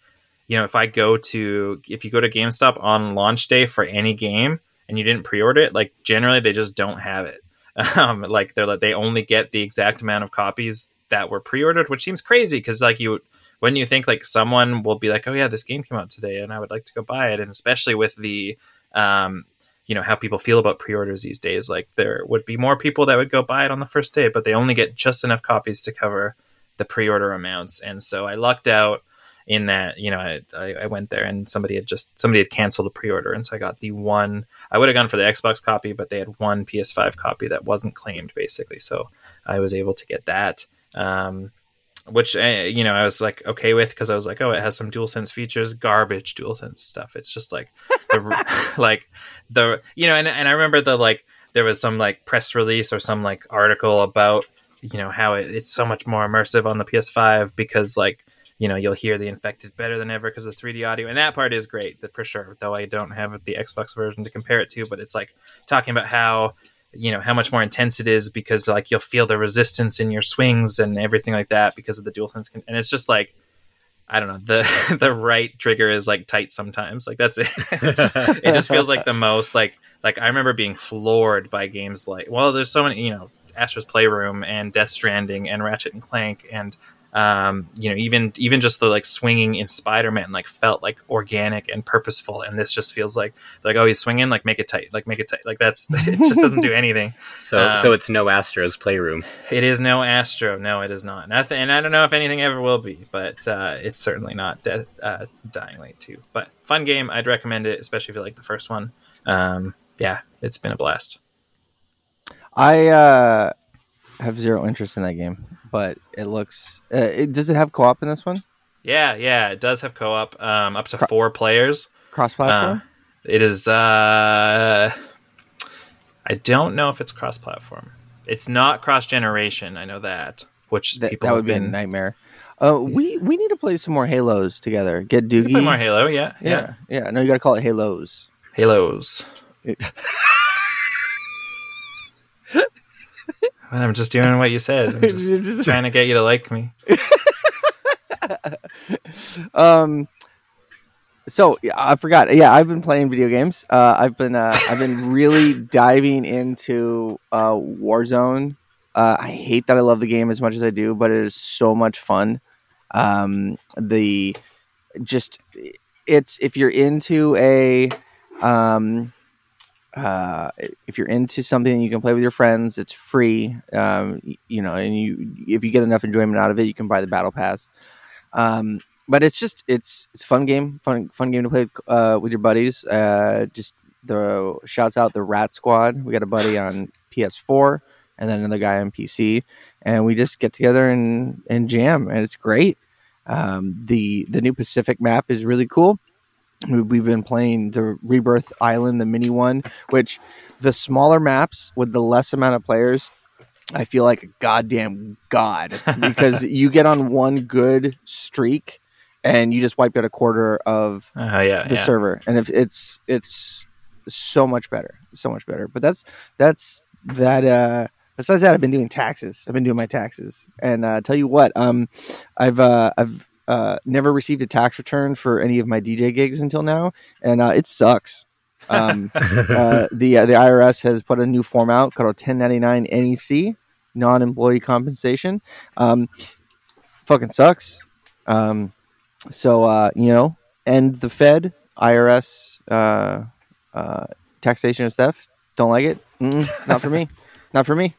you know if i go to if you go to gamestop on launch day for any game and you didn't pre-order it like generally they just don't have it. Um like they're like they only get the exact amount of copies that were pre-ordered which seems crazy because like you when you think like someone will be like oh yeah this game came out today and i would like to go buy it. And especially with the um you know how people feel about pre-orders these days. Like there would be more people that would go buy it on the first day but they only get just enough copies to cover the pre-order amounts. And so i lucked out in that you know I, I, went there and somebody had just somebody had canceled the pre-order. And so i got the one i would have gone for the xbox copy but they had one ps5 copy that wasn't claimed basically. So i was able to get that um, which uh, you know I was like okay with because I was like, oh, it has some DualSense features, garbage DualSense stuff. It's just like the like the you know, and and I remember the like there was some like press release or some like article about you know how it, it's so much more immersive on the PS5 because like you know you'll hear the infected better than ever because of 3D audio, and that part is great for sure. Though I don't have the Xbox version to compare it to, but it's like talking about how you know how much more intense it is because like you'll feel the resistance in your swings and everything like that because of the dual sense and it's just like i don't know the the right trigger is like tight sometimes like that's it. It just, it just feels like the most like like i remember being floored by games like well there's so many you know astro's playroom and death stranding and ratchet and clank and um, you know, even even just the like swinging in Spider-Man like felt like organic and purposeful, and this just feels like like oh he's swinging like make it tight, like make it tight, like that's it just doesn't do anything. So Um, so it's no Astro's playroom. It is no Astro, no, it is not, Nothing, and I don't know if anything ever will be, but uh, it's certainly not de- uh, Dying Light two. But fun game, I'd recommend it, especially if you like the first one. Um, yeah, it's been a blast. I uh, have zero interest in that game, but it looks. Uh, it, does it have co-op in this one? Yeah, yeah, it does have co-op, um, up to Cro- four players. Cross-platform. Uh, it is. Uh, I don't know if it's cross-platform. It's not cross-generation. I know that, which that, people that have would be a been. nightmare. Uh, we we need to play some more Halos together. Get Doogie. play more Halo. Yeah, yeah, yeah, yeah. No, you got to call it Halos. Halos. And I'm just doing what you said. I'm just trying to get you to like me. um so yeah, i forgot yeah i've been playing video games uh i've been uh i've been really diving into uh warzone uh i hate that i love the game as much as i do but it is so much fun um the just it's if you're into a um uh, if you're into something you can play with your friends, it's free. Um, you know, and you if you get enough enjoyment out of it, you can buy the battle pass. Um, but it's just it's it's a fun game, fun fun game to play with, uh, with your buddies. Uh, just the shouts out the Rat Squad. We got a buddy on PS4 and then another guy on PC, and we just get together and and jam, and it's great. Um, the the new Pacific map is really cool. We- We've been playing the Rebirth Island, the mini one, which the smaller maps with the less amount of players I feel like a goddamn god because you get on one good streak and you just wiped out a quarter of Oh yeah, the yeah. server, and if it's it's so much better, so much better. But that's that's that. uh Besides that, I've been doing taxes. I've been doing my taxes, and uh, tell you what, um, I've uh, I've uh, never received a tax return for any of my DJ gigs until now, and uh, it sucks. Um, uh, the uh, the IRS has put a new form out called 1099 NEC, non-employee compensation. Um, fucking sucks. Um, so uh, you know, and the Fed, IRS, uh, uh, taxation and stuff. Don't like it. Mm-mm, not for me. Not for me.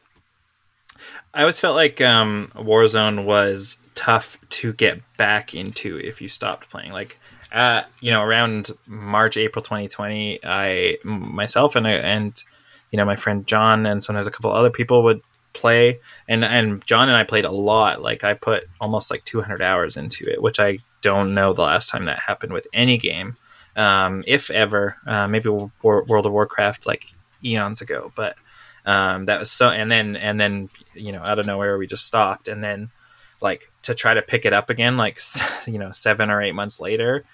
I always felt like um, Warzone was tough to get back into if you stopped playing. Like, uh, you know, around March, April 2020, I myself and and you know my friend John and sometimes a couple other people would play, and and John and I played a lot. Like, I put almost like 200 hours into it, which I don't know the last time that happened with any game, um, if ever. Uh, maybe War- World of Warcraft, like eons ago, but um, that was so. And then and then you know out of nowhere we just stopped, and then like to try to pick it up again, like you know seven or eight months later.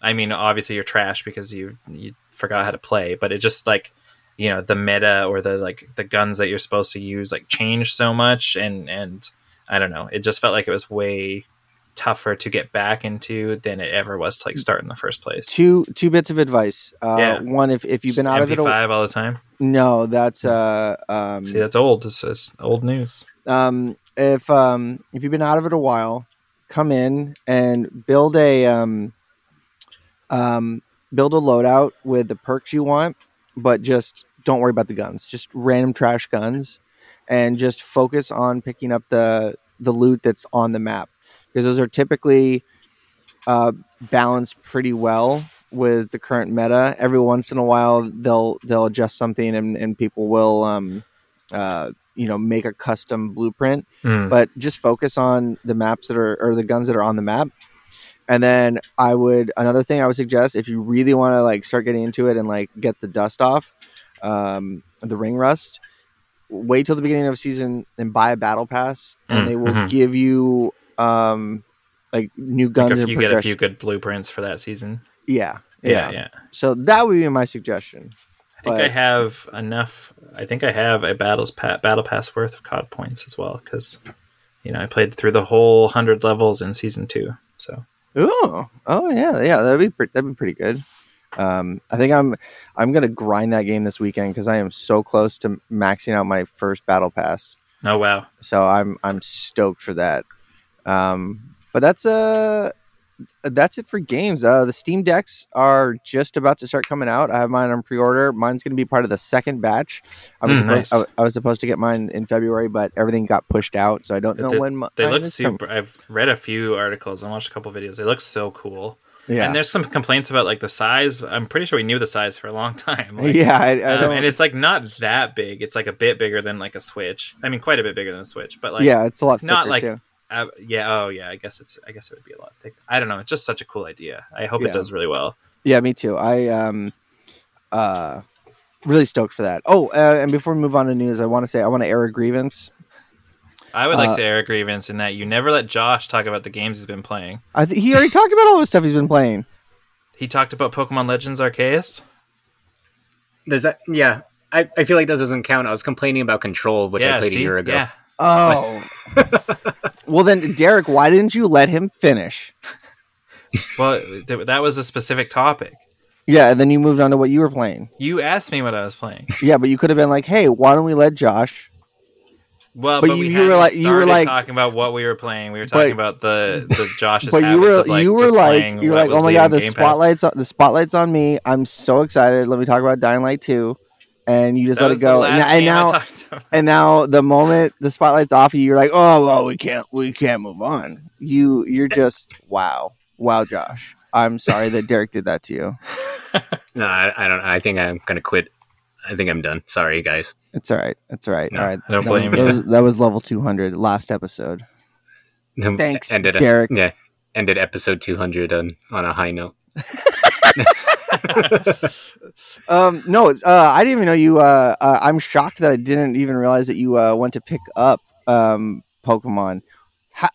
I mean, obviously you're trash because you you forgot how to play, but it just like you know the meta or the like the guns that you're supposed to use like change so much, and and I don't know, it just felt like it was way tougher to get back into than it ever was to like start in the first place. Two two bits of advice. Uh, Yeah. One, if if you've been out of it, a, MP5 all the time. No, that's uh um See, that's old. It's, it's old news. um, if um, if you've been out of it a while, come in and build a um, um, build a loadout with the perks you want, but just don't worry about the guns. Just random trash guns, and just focus on picking up the the loot that's on the map because those are typically uh, balanced pretty well with the current meta. Every once in a while, they'll they'll adjust something, and, and people will um, uh, you know make a custom blueprint Mm. but just focus on the maps that are or the guns that are on the map and then i would another thing i would suggest if you really want to like start getting into it and like get the dust off um, the ring rust wait till the beginning of season and buy a battle pass and Mm, they will mhm. give you um like new Like guns if and you get a few good blueprints for that season. Yeah, Yeah, yeah yeah. so that would be my suggestion I think But- I have enough. I think I have a battles pa- battle pass worth of COD points as well because you know I played through the whole hundred levels in season two. So Oh, oh yeah, yeah. That'd be pre- that'd be pretty good. Um, I think I'm I'm gonna grind that game this weekend because I am so close to maxing out my first battle pass. oh wow, So I'm I'm stoked for that. Um, but that's uh that's it for games. Uh, the Steam decks are just about to start coming out. I have mine on pre-order. Mine's going to be part of the second batch. I was Mm, supposed, nice. I, I was supposed to get mine in February, but everything got pushed out, so I don't know They- when. mi- they look coming. super. I've read a few articles and watched a couple videos. They look so cool. Yeah, And there's some complaints about like the size. I'm pretty sure we knew the size for a long time. Like, yeah. I, I um, and it's like not that big. It's like a bit bigger than like a Switch. I mean, quite a bit bigger than a Switch, but like yeah, it's a lot not like- too. Uh, yeah. Oh, yeah. I guess it's. I guess it would be a lot thicker. I don't know. It's just such a cool idea. I hope Yeah. it does really well. Yeah, me too. I um uh really stoked for that. Oh, uh, and before we move on to news, I want to say I want to air a grievance. I would like Uh, to air a grievance in that you never let Josh talk about the games he's been playing. I th- he already talked about all the stuff he's been playing. He talked about Pokemon Legends Arceus. Does that? Yeah, I, I feel like that doesn't count. I was complaining about Control, which I played see? a year ago. Yeah. Oh. well then Derek, why didn't you let him finish? Well, th- that was a specific topic. Yeah, and then you moved on to what you were playing. You asked me what I was playing. Yeah, but you could have been like, "Hey, why don't we let Josh?" Well, But but, you- we you were like- you were like- talking about what we were playing. We were talking But- about the the Josh's but you were of like you were like you were like, "Oh my god, the Game spotlight's on, the spotlight's on me. I'm so excited. Let me talk about Dying Light 2." And you just That let it go. And, and now and now the moment the spotlight's off you, you're like, "Oh, well, we can't we can't move on." You you're just wow. Wow, Josh. I'm sorry that Derek did that to you. No, I, I don't. I think I'm gonna quit. I think I'm done. Sorry, guys. It's all right. It's all right. No, all right. I don't that was, blame that was, that was level 200 last episode. No, Thanks, ended Derek. Yeah, ended episode 200 on on a high note. Um, no, uh, I didn't even know you. Uh, uh, I'm shocked that I didn't even realize that you uh, went to pick up um, Pokemon. Ha-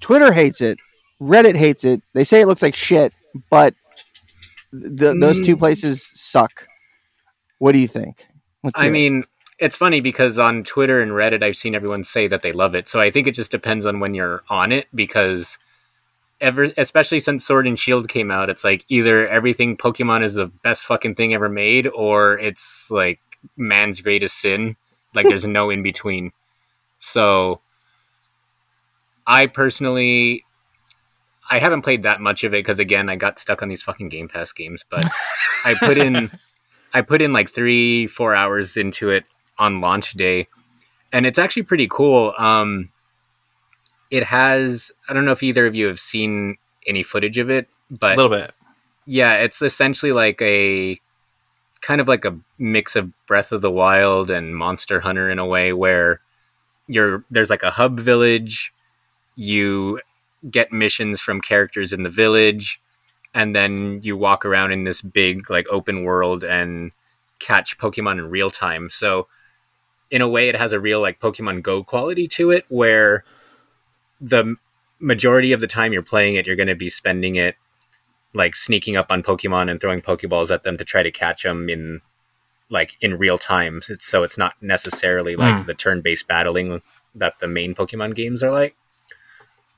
Twitter hates it. Reddit hates it. They say it looks like shit, but th- those two Mm. places suck. What do you think? Let's I mean, it's funny because on Twitter and Reddit, I've seen everyone say that they love it. So I think it just depends on when you're on it because ever, especially since Sword and Shield came out, it's like either everything Pokemon is the best fucking thing ever made, or it's like man's greatest sin. Like there's no in between. So, I personally, I haven't played that much of it because again, I got stuck on these fucking Game Pass games. But I put in, I put in like three, four hours into it on launch day, and it's actually pretty cool. Um, it has, I don't know if either of you have seen any footage of it, but a little bit. yeah, it's essentially like a kind of like a mix of Breath of the Wild and Monster Hunter in a way where you're there's like a hub village, you get missions from characters in the village, and then you walk around in this big like open world and catch Pokemon in real time. So in a way it has a real like Pokemon Go quality to it where the majority of the time you're playing it you're going to be spending it like sneaking up on Pokemon and throwing Pokeballs at them to try to catch them in like in real time. It's, so it's not necessarily like Hmm. the turn-based battling that the main Pokemon games are like.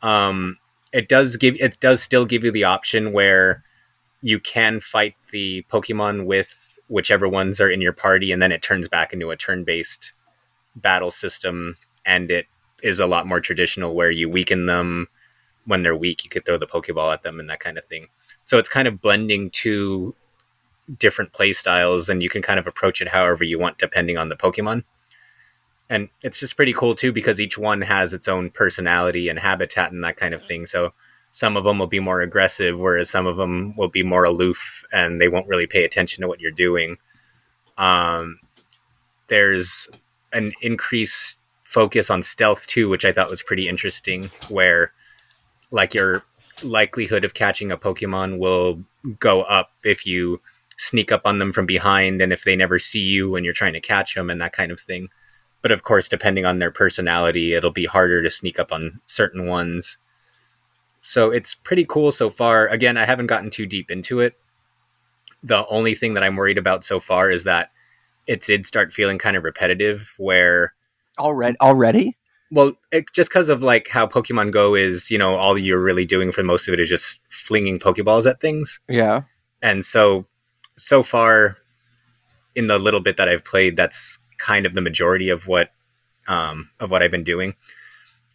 Um, it does give it does still give you the option where you can fight the Pokemon with whichever ones are in your party, and then it turns back into a turn-based battle system, and it is a lot more traditional where you weaken them when they're weak. You could throw the Pokeball at them and that kind of thing. So it's kind of blending two different play styles, and you can kind of approach it however you want depending on the Pokemon. And it's just pretty cool too because each one has its own personality and habitat and that kind of thing. So some of them will be more aggressive, whereas some of them will be more aloof and they won't really pay attention to what you're doing. Um, there's an increased focus on stealth too, which I thought was pretty interesting, where like your likelihood of catching a Pokemon will go up if you sneak up on them from behind and if they never see you when you're trying to catch them and that kind of thing. But of course, depending on their personality, it'll be harder to sneak up on certain ones. So it's pretty cool so far. Again, I haven't gotten too deep into it. The only thing that I'm worried about so far is that it did start feeling kind of repetitive where Already, already. well, it, just because of like how Pokemon Go is, you know, all you're really doing for most of it is just flinging Pokeballs at things. Yeah. And so, so far, in the little bit that I've played, that's kind of the majority of what um, of what I've been doing.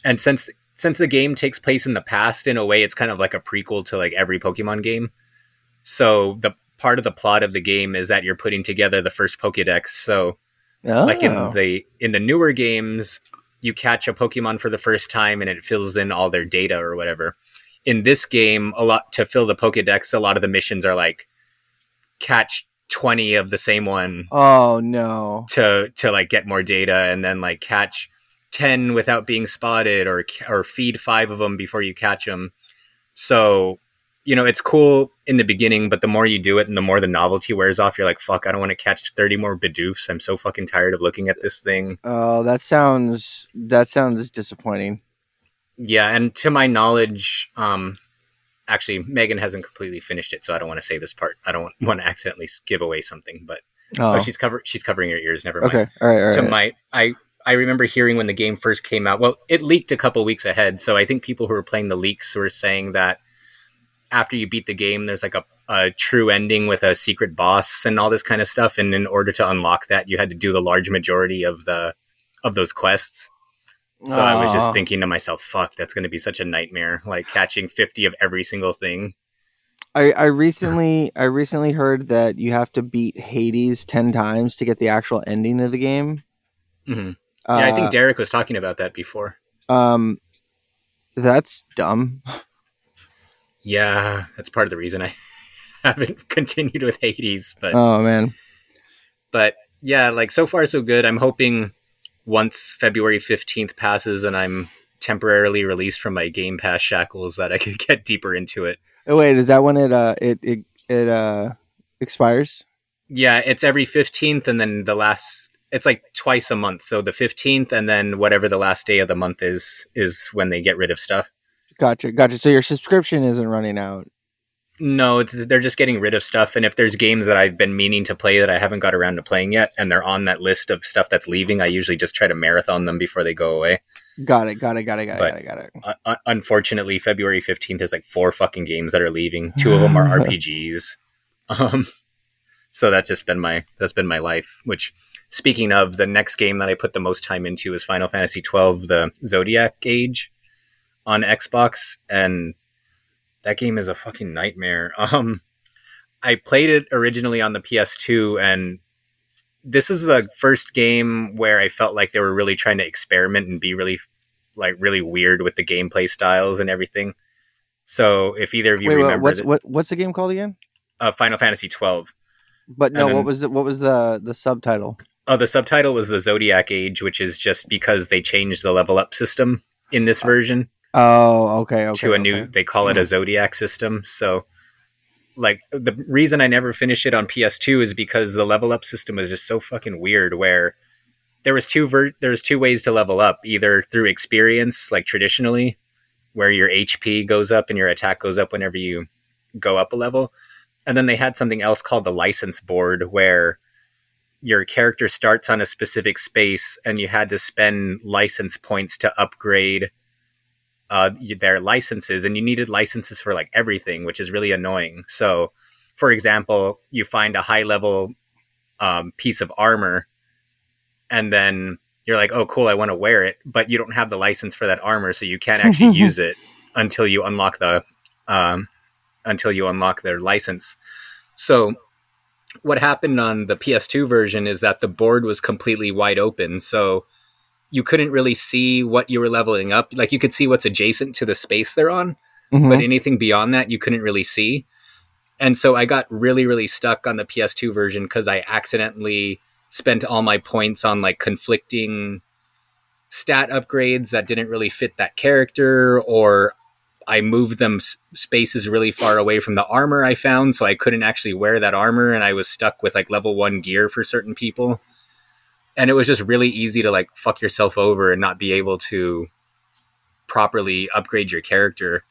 And since since the game takes place in the past, in a way, it's kind of like a prequel to like every Pokemon game. So the part of the plot of the game is that you're putting together the first Pokedex. So Oh. like in oh. the in the newer games you catch a pokemon for the first time and it fills in all their data or whatever in this game a lot to fill the pokédex a lot of the missions are like catch 20 of the same one oh no. to to like get more data and then like catch 10 without being spotted or or feed 5 of them before you catch them so you know it's cool in the beginning but the more you do it and the more the novelty wears off you're like fuck i don't want to catch 30 more bidoofs i'm so fucking tired of looking at this thing Oh, that sounds that sounds disappointing. yeah and to my knowledge um actually megan hasn't completely finished it so i don't want to say this part i don't want to accidentally give away something but Oh, oh, she's cover she's covering her ears never mind okay. All right. All to my I I remember hearing when the game first came out. Well, it leaked a couple weeks ahead, so I think people who were playing the leaks were saying that after you beat the game, there's like a, a true ending with a secret boss and all this kind of stuff. And in order to unlock that, you had to do the large majority of the of those quests. So I was just thinking to myself, "Fuck, that's going to be such a nightmare! Like catching fifty of every single thing." I, I recently I recently heard that you have to beat Hades ten times to get the actual ending of the game. hmm Uh, yeah, I think Derek was talking about that before. um, that's dumb. Yeah, that's part of the reason I haven't continued with Hades, but. Oh man. but yeah, like so far so good. I'm hoping once February 15th passes and I'm temporarily released from my Game Pass shackles that I could get deeper into it. Oh, wait, is that when it uh it it it uh expires? Yeah, it's every 15th and then the last it's like twice a month. So the 15th and then whatever the last day of the month is is when they get rid of stuff. Gotcha, gotcha. So your subscription isn't running out. No, it's, they're just getting rid of stuff. And if there's games that I've been meaning to play that I haven't got around to playing yet, and they're on that list of stuff that's leaving, I usually just try to marathon them before they go away. Got it. Got it. Got it. Got it. Got it. Got it. Unfortunately, February 15th, there's like four fucking games that are leaving. Two of them are RPGs. Um, so that's just been my that's been my life. Which, speaking of, the next game that I put the most time into is Final Fantasy 12, the Zodiac Age, on Xbox, and that game is a fucking nightmare. Um, I played it originally on the PS2, and this is the first game where I felt like they were really trying to experiment and be really like really weird with the gameplay styles and everything. So if either of you Wait, remember what's the- what, what's the game called again? uh, Final Fantasy 12, But no, And what was the, what was the the subtitle? oh, the subtitle was the Zodiac Age, which is just because they changed the level up system in this version Oh, okay, okay. to a new. okay. They call it a hmm. Zodiac system. So, like the reason I never finished it on PS2 is because the level up system was just so fucking weird. Where there was two ver- there's two ways to level up, either through experience, like traditionally, where your HP goes up and your attack goes up whenever you go up a level, and then they had something else called the license board, where your character starts on a specific space and you had to spend license points to upgrade uh, their licenses, and you needed licenses for like everything, which is really annoying. So, for example, you find a high level um, piece of armor, and then you're like, "Oh, cool, I want to wear it," but you don't have the license for that armor, so you can't actually use it until you unlock the um, until you unlock their license. So, what happened on the PS2 version is that the board was completely wide open, so you couldn't really see what you were leveling up. Like you could see what's adjacent to the space they're on, Mhm. but anything beyond that you couldn't really see. And so I got really, really stuck on the PS2 version because I accidentally spent all my points on like conflicting stat upgrades that didn't really fit that character, or I moved them s- spaces really far away from the armor I found, so I couldn't actually wear that armor, and I was stuck with like level one gear for certain people. And it was just really easy to like fuck yourself over and not be able to properly upgrade your character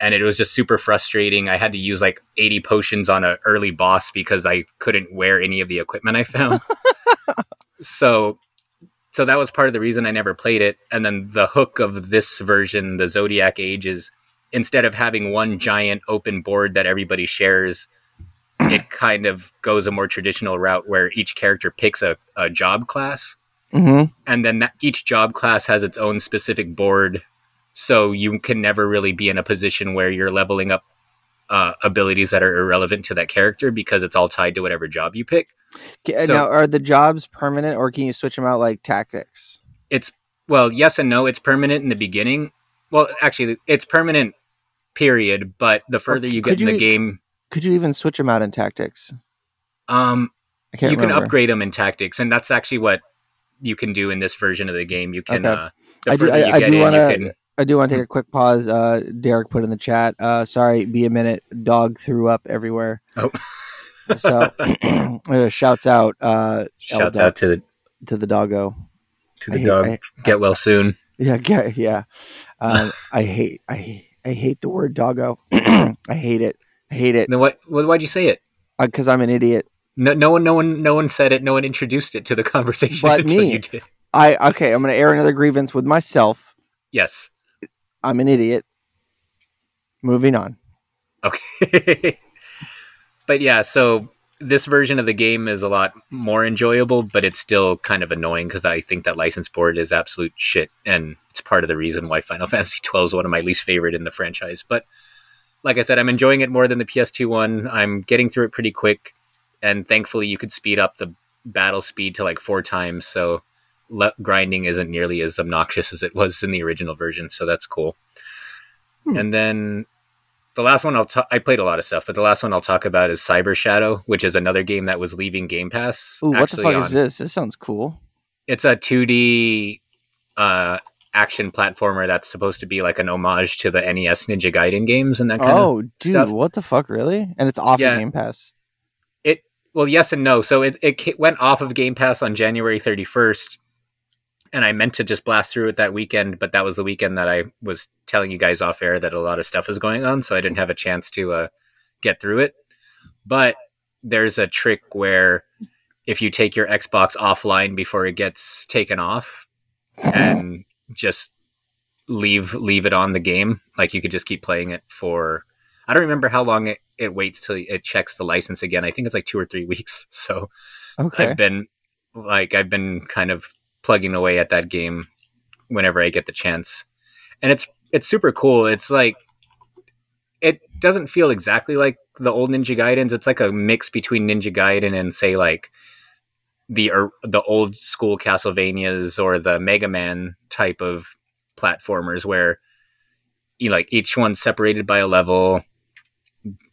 and it was just super frustrating. I had to use like 80 potions on an early boss because I couldn't wear any of the equipment I found. so so that was part of the reason I never played it. And then the hook of this version, the Zodiac Age is instead of having one giant open board that everybody shares, it kind of goes a more traditional route where each character picks a, a job class. Mhm. and then that, each job class has its own specific board. So you can never really be in a position where you're leveling up uh, abilities that are irrelevant to that character because it's all tied to whatever job you pick. So- now, are the jobs permanent, or can you switch them out like tactics? it's well yes and no. It's permanent in the beginning. Well actually it's permanent period but the further you get in the you- game Could you even switch them out in tactics? um, I can't you can upgrade them in tactics and that's actually what you can do in this version of the game you can Okay. uh, I do- I- I do wanna- can I do want to take a quick pause. Uh, Derek put in the chat. Uh, sorry, be a minute. Dog threw up everywhere. Oh. so uh, shouts out uh, shouts out to the to the doggo. to I the hate- dog I- get well soon Yeah, yeah, yeah. Um, I hate, I, I hate the word doggo. I hate it. I hate it then what, why'd you say it uh, because I'm an idiot. No, no one, no one, no one said it. No one introduced it to the conversation But me. I okay. I'm going to air another grievance with myself. Yes. I'm an idiot. Moving on. Okay. but yeah, so this version of the game is a lot more enjoyable, but it's still kind of annoying because I think that license board is absolute shit, and it's part of the reason why Final Fantasy twelve is one of my least favorite in the franchise. But like I said, I'm enjoying it more than the PS2 one. I'm getting through it pretty quick, and thankfully, you could speed up the battle speed to like four times, so le- grinding isn't nearly as obnoxious as it was in the original version. So that's cool. Hmm. And then the last one I'll ta- I played a lot of stuff, but the last one I'll talk about is Cyber Shadow, which is another game that was leaving Game Pass. Ooh, what the fuck on- is this? This sounds cool. It's a 2D uh, action platformer that's supposed to be like an homage to the NES Ninja Gaiden games and that kind of. Oh, dude, stuff. what the fuck, really? And it's off Yeah. of Game Pass. It well, yes and no. So it it went off of Game Pass on January 31st, and I meant to just blast through it that weekend, but that was the weekend that I was telling you guys off air that a lot of stuff was going on, so I didn't have a chance to uh, get through it. But there's a trick where if you take your Xbox offline before it gets taken off and just leave leave it on the game, like you could just keep playing it for I don't remember how long it, it waits till it checks the license again. I think it's like two or three weeks. So Okay. I've been like I've been kind of plugging away at that game whenever I get the chance. And it's it's super cool. It's like it doesn't feel exactly like the old Ninja Gaidens. It's like a mix between Ninja Gaiden and say like the the old school Castlevanias or the Mega Man type of platformers where you know, like each one's separated by a level.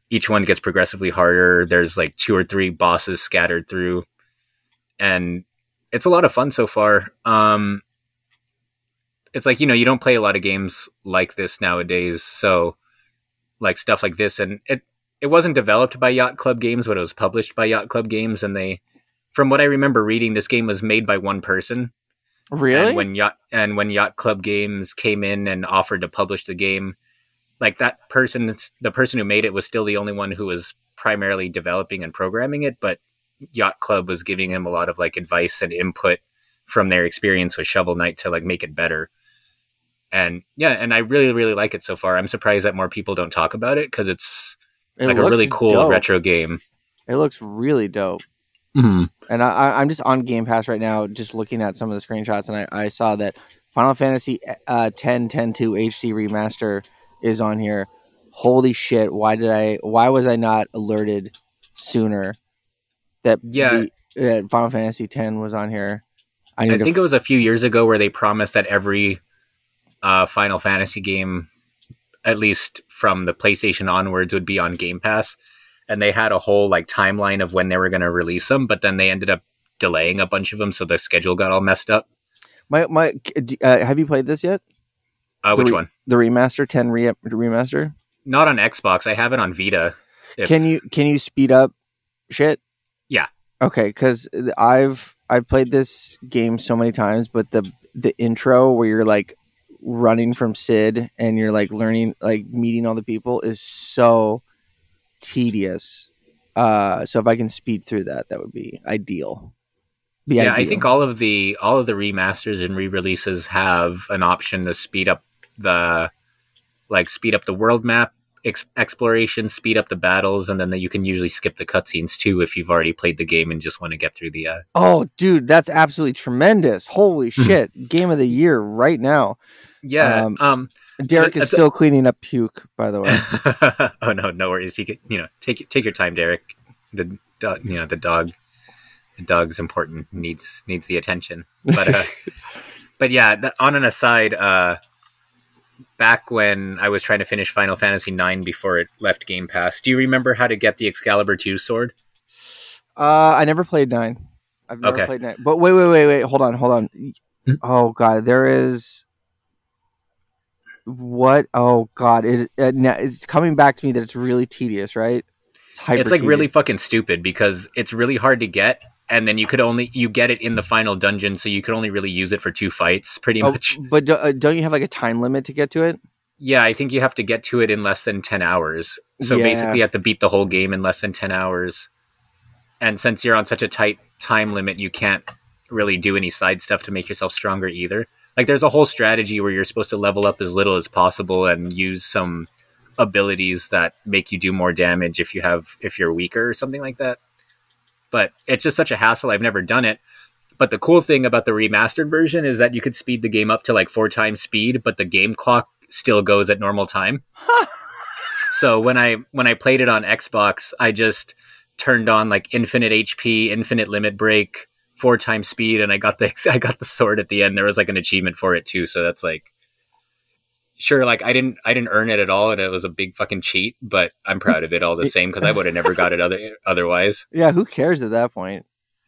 Each one gets progressively harder. There's like two or three bosses scattered through, and it's a lot of fun so far. Um, it's like you know you don't play a lot of games like this nowadays, so like stuff like this, and it it wasn't developed by Yacht Club Games, but it was published by Yacht Club Games, and they, from what I remember reading, this game was made by one person. really? And when yacht and when Yacht Club Games came in and offered to publish the game, like that person, the person who made it was still the only one who was primarily developing and programming it, but Yacht Club was giving him a lot of like advice and input from their experience with Shovel Knight to like make it better. And yeah, and I really really like it so far. I'm surprised that more people don't talk about it because it's It like a really cool dope. retro game. It looks really dope. Mm-hmm. And I, I, I'm just on Game Pass right now, just looking at some of the screenshots, and I, I saw that Final Fantasy uh, 10 10 2 HD remaster is on here. Holy shit! Why did I? Why was I not alerted sooner that Yeah. the, uh, Final Fantasy 10 was on here? I I think it was a few years ago where they promised that every uh, Final Fantasy game, at least from the PlayStation onwards, would be on Game Pass, and they had a whole like timeline of when they were going to release them, but then they ended up delaying a bunch of them, so the schedule got all messed up. my my. Uh, have you played this yet? Uh, which re- one? The remaster 10 re- remaster. Not on Xbox. I have it on Vita. If- Can you can you speed up shit? Yeah. Okay, because I've I've played this game so many times, but the the intro where you're like running from Sin and you're like learning like meeting all the people is so tedious. Uh, so if I can speed through that, that would be ideal. Be yeah, I think all of the all of the remasters and re-releases have an option to speed up the like speed up the world map ex- exploration, speed up the battles, and then that you can usually skip the cutscenes too if you've already played the game and just want to get through the. Uh... Oh, dude, that's absolutely tremendous! Holy Mhm. shit, game of the year right now. Yeah. Um, Um. Derek is still cleaning up puke, by the way. oh no, no worries. You can, you know, take take your time, Derek. The do- you know the dog, the dog's important. needs needs the attention. But uh, but yeah. That, on an aside, uh, back when I was trying to finish Final Fantasy IX before it left Game Pass, do you remember how to get the Excalibur two sword? Uh, I never played nine. I've never Okay. played nine. But wait, wait, wait, wait. Hold on, hold on. Hmm? Oh god, there is. What? Oh god, it, it now- it's coming back to me that it's really tedious, right? It's hyper. it's like really fucking stupid because it's really hard to get, and then you could only you get it in the final dungeon, so you could only really use it for two fights, pretty Oh, much. but do, uh, don't you have like a time limit to get to it? Yeah, I think you have to get to it in less than 10 hours. So Yeah. basically, you have to beat the whole game in less than 10 hours. And since you're on such a tight time limit, you can't really do any side stuff to make yourself stronger either. Like, there's a whole strategy where you're supposed to level up as little as possible and use some abilities that make you do more damage if you have if you're weaker or something like that. But it's just such a hassle. I've never done it. But the cool thing about the remastered version is that you could speed the game up to like four times speed, but the game clock still goes at normal time. so when I when I played it on Xbox, I just turned on like infinite HP, infinite limit break, four times speed, and I got the I got the sword at the end. There was like an achievement for it too, so that's like sure like I didn't I didn't earn it at all, and it was a big fucking cheat, but I'm proud of it all the same because I would have never got it other otherwise. Yeah, who cares at that point?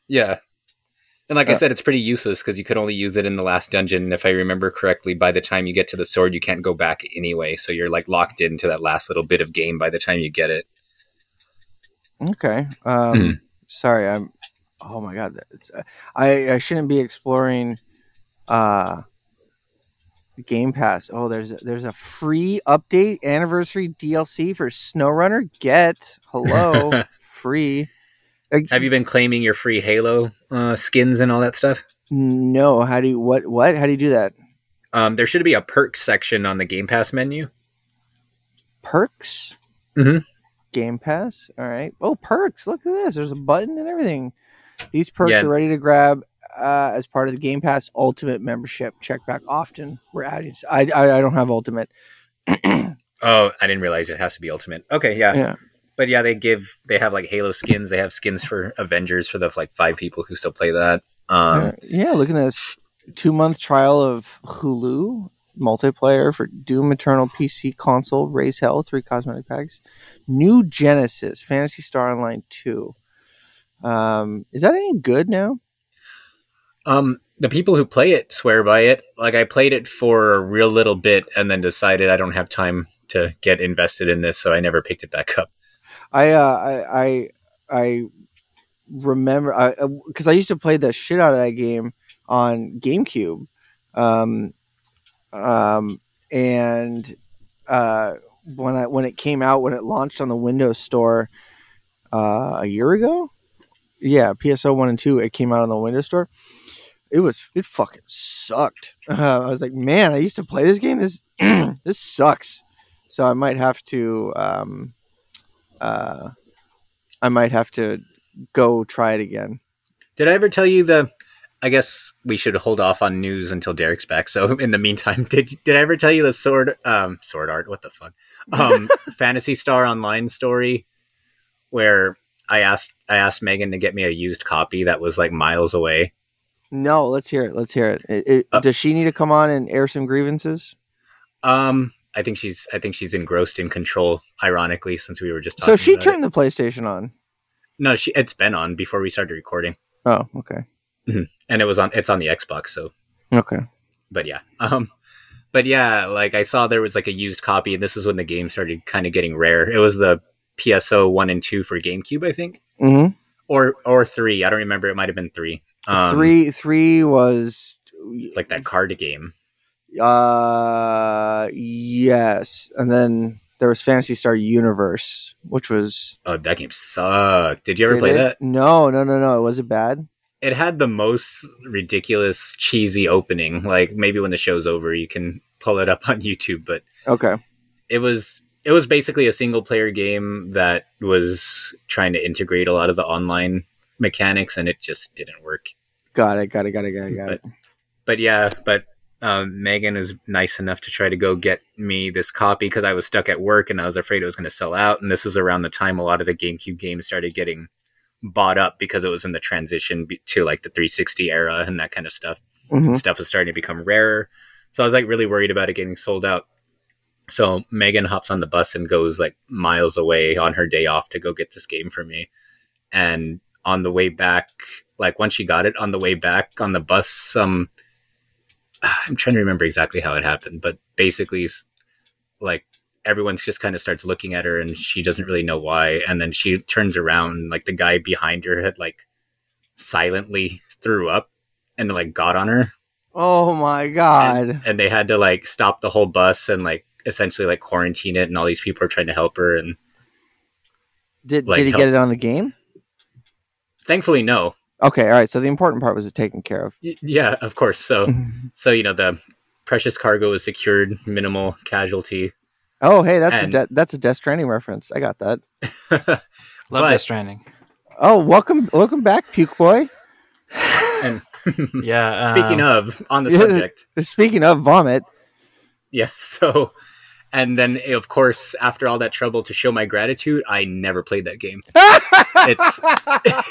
Yeah. And like I Uh, said, it's pretty useless because you could only use it in the last dungeon. And if I remember correctly, by the time you get to the sword, you can't go back anyway. So you're like locked into that last little bit of game by the time you get it. Okay. Um, Mhm. Sorry, I'm. Oh my god, it's, uh, I I shouldn't be exploring. Uh, Game Pass. Oh, there's a, there's a free update anniversary DLC for SnowRunner. Get hello free. Have you been claiming your free Halo uh, skins and all that stuff? No. How do you what what? How do you do that? Um, there should be a perks section on the Game Pass menu. Perks. Mhm. Game Pass. All right. Oh, perks. Look at this. There's a button and everything. These perks Yeah. are ready to grab uh, as part of the Game Pass Ultimate membership. Check back often. We're adding. I I, I don't have Ultimate. Oh, I didn't realize it has to be Ultimate. Okay, yeah. Yeah. but yeah, they give they have like Halo skins. They have skins for Avengers for the like five people who still play that. Um, Uh, yeah, look at this two month trial of Hulu multiplayer for Doom Eternal PC console, Raise Hell, three cosmetic packs, new Genesis, Phantasy Star Online 2. Um, is that any good now? Um, the people who play it swear by it. Like I played it for a real little bit and then decided I don't have time to get invested in this, so I never picked it back up. I uh, I I, I remember because I, used to play the shit out of that game on GameCube, um, um, and uh, when I when it came out when it launched on the Windows Store uh, a year ago, yeah, PSO one and two, it came out on the Windows Store. It was it fucking sucked. Uh, I was like, man, I used to play this game. This this sucks. So I might have to. Um, uh, I might have to go try it again. Did I ever tell you the? I guess we should hold off on news until Derek's back. So in the meantime, did did I ever tell you the sword um sword art? What the fuck? Um, Phantasy Star Online story where I asked I asked Megan to get me a used copy that was like miles away. No, let's hear it. Let's hear it. It- it- Uh, does she need to come on and air some grievances? Um, I think she's I think she's engrossed in control. Ironically, since we were just talking So she turned the PlayStation on. no, she it's been on before we started recording, Oh, okay, and it was on it's on the Xbox. So okay. but yeah um but yeah like i saw there was like a used copy and this is when the game started kind of getting rare it was the pso 1 and 2 for gamecube i think hmm or or 3 i don't remember it might have been 3 um, three, three was like that card game Uh, yes, and then there was Phantasy Star Universe, which was. oh that game sucked did you ever Did play it? that No, no, no, no. It Was it bad? it had the most ridiculous cheesy opening like maybe when the show's over you can pull it up on youtube but Okay. it was it was basically a single player game that was trying to integrate a lot of the online mechanics and it just didn't work Got it. Got it. Got it. Got it. Got it. but yeah, but um, Megan is nice enough to try to go get me this copy because I was stuck at work and I was afraid it was going to sell out. And this was around the time a lot of the GameCube games started getting bought up because it was in the transition to like the 360 era and that kind of stuff. Mhm. Stuff was starting to become rarer. So I was like really worried about it getting sold out. So Megan hops on the bus and goes like miles away on her day off to go get this game for me. And on the way back, like once she got it on the way back on the bus, um, I'm trying to remember exactly how it happened, but basically, like everyone just kind of starts looking at her and she doesn't really know why. And then she turns around, like the guy behind her had like silently threw up and like got on her Oh my god. and they had to like stop the whole bus and like essentially like quarantine it and all these people are trying to help her and did like did he help- get it on the game? thankfully no Okay. All right. So the important part was taken care of. Y- yeah of course so so you know the precious cargo is secured minimal casualty Oh, hey, that's And- a de- that's a Death Stranding reference. I got that. Love But- Death Stranding. Oh, welcome, welcome back, Puke Boy. and Yeah. speaking um, of on the subject Speaking of vomit, yeah so and then of course after all that trouble to show my gratitude i never played that game it's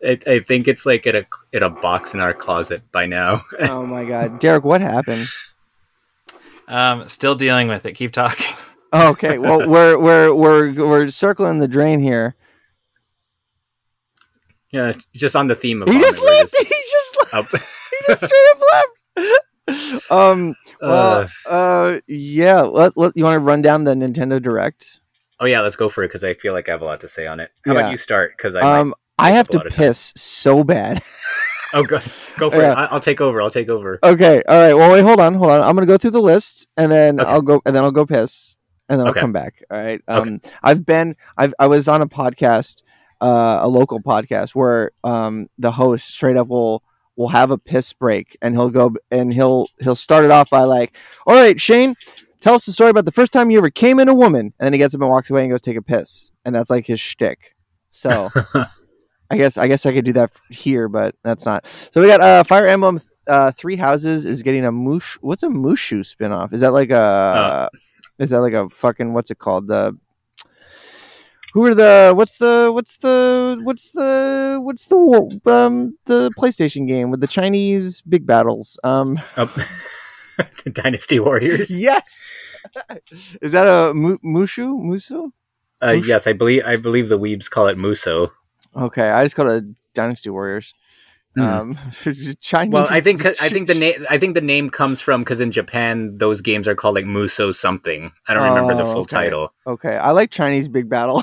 it, i think it's like in a in a box in our closet by now oh my god, Derek, what happened? um, still dealing with it. Keep talking. Okay, well, we're we're we're we're circling the drain here. yeah just on the theme of He just we're left. He just left. He just straight up left. Um. Well. Uh, Uh. Yeah. Let, let, you want to run down the Nintendo Direct? oh yeah let's go for it because i feel like i have a lot to say on it how Yeah. about you start because i Um. I have to up a lot of time. piss so bad. Oh, go, go for Yeah. it. I, I'll take over. I'll take over. Okay. All right. Well, wait. Hold on. Hold on. I'm gonna go through the list, and then Okay. I'll go, and then I'll go piss, and then I'll Okay. come back. All right. Um, I've been. I've. I was on a podcast, uh, a local podcast, where um, the host straight up will will have a piss break, and he'll go and he'll he'll start it off by like, "All right, Shane." Tell us the story about the first time you ever came in a woman, and then he gets up and walks away and goes take a piss, and that's like his shtick. So I guess I guess I could do that here, but that's not. So we got uh, Fire Emblem uh, Three Houses is getting a Moosh. What's a Mushu spinoff? Is that like a? Uh. is that like a fucking what's it called? The who are the what's the what's the what's the what's the war, um the PlayStation game with the Chinese big battles? Um, Oh. Dynasty Warriors. yes, is that a Mu- Mushu Musu? Uh, Mush- yes, I believe I believe the weebs call it Muso. Okay, I just call it Dynasty Warriors. Mhm. Um, Chinese. Well, I think I think the name I think the name comes from because in Japan those games are called like Muso something. I don't remember the Oh, full okay. title. Okay, I like Chinese Big Battle.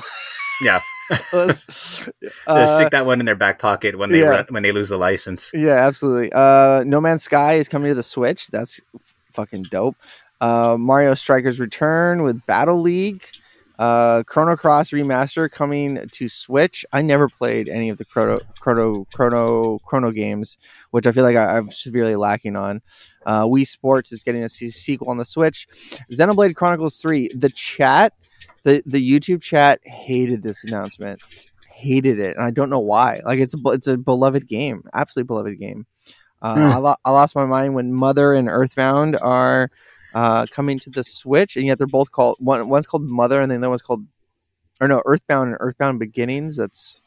Yeah. Let's- uh, stick that one in their back pocket when they yeah. run, when they lose the license. yeah, absolutely. Uh, no Man's Sky is coming to the Switch. That's fucking dope. Uh, Mario Strikers Return with Battle League. Uh, Chrono Cross Remaster coming to Switch. I never played any of the Chrono Chrono Chrono Chrono games, which I feel like I, I'm severely lacking on. Uh, Wii Sports is getting a sequel on the Switch. Xenoblade Chronicles Three. The chat, the the YouTube chat hated this announcement. Hated it, and I don't know why. Like it's a it's a beloved game, absolutely beloved game. Uh, Hmm. I, lo- I lost my mind when Mother and Earthbound are uh, coming to the Switch, and yet they're both called one. One's called Mother, and then the other one's called, or no, Earthbound and Earthbound Beginnings. That's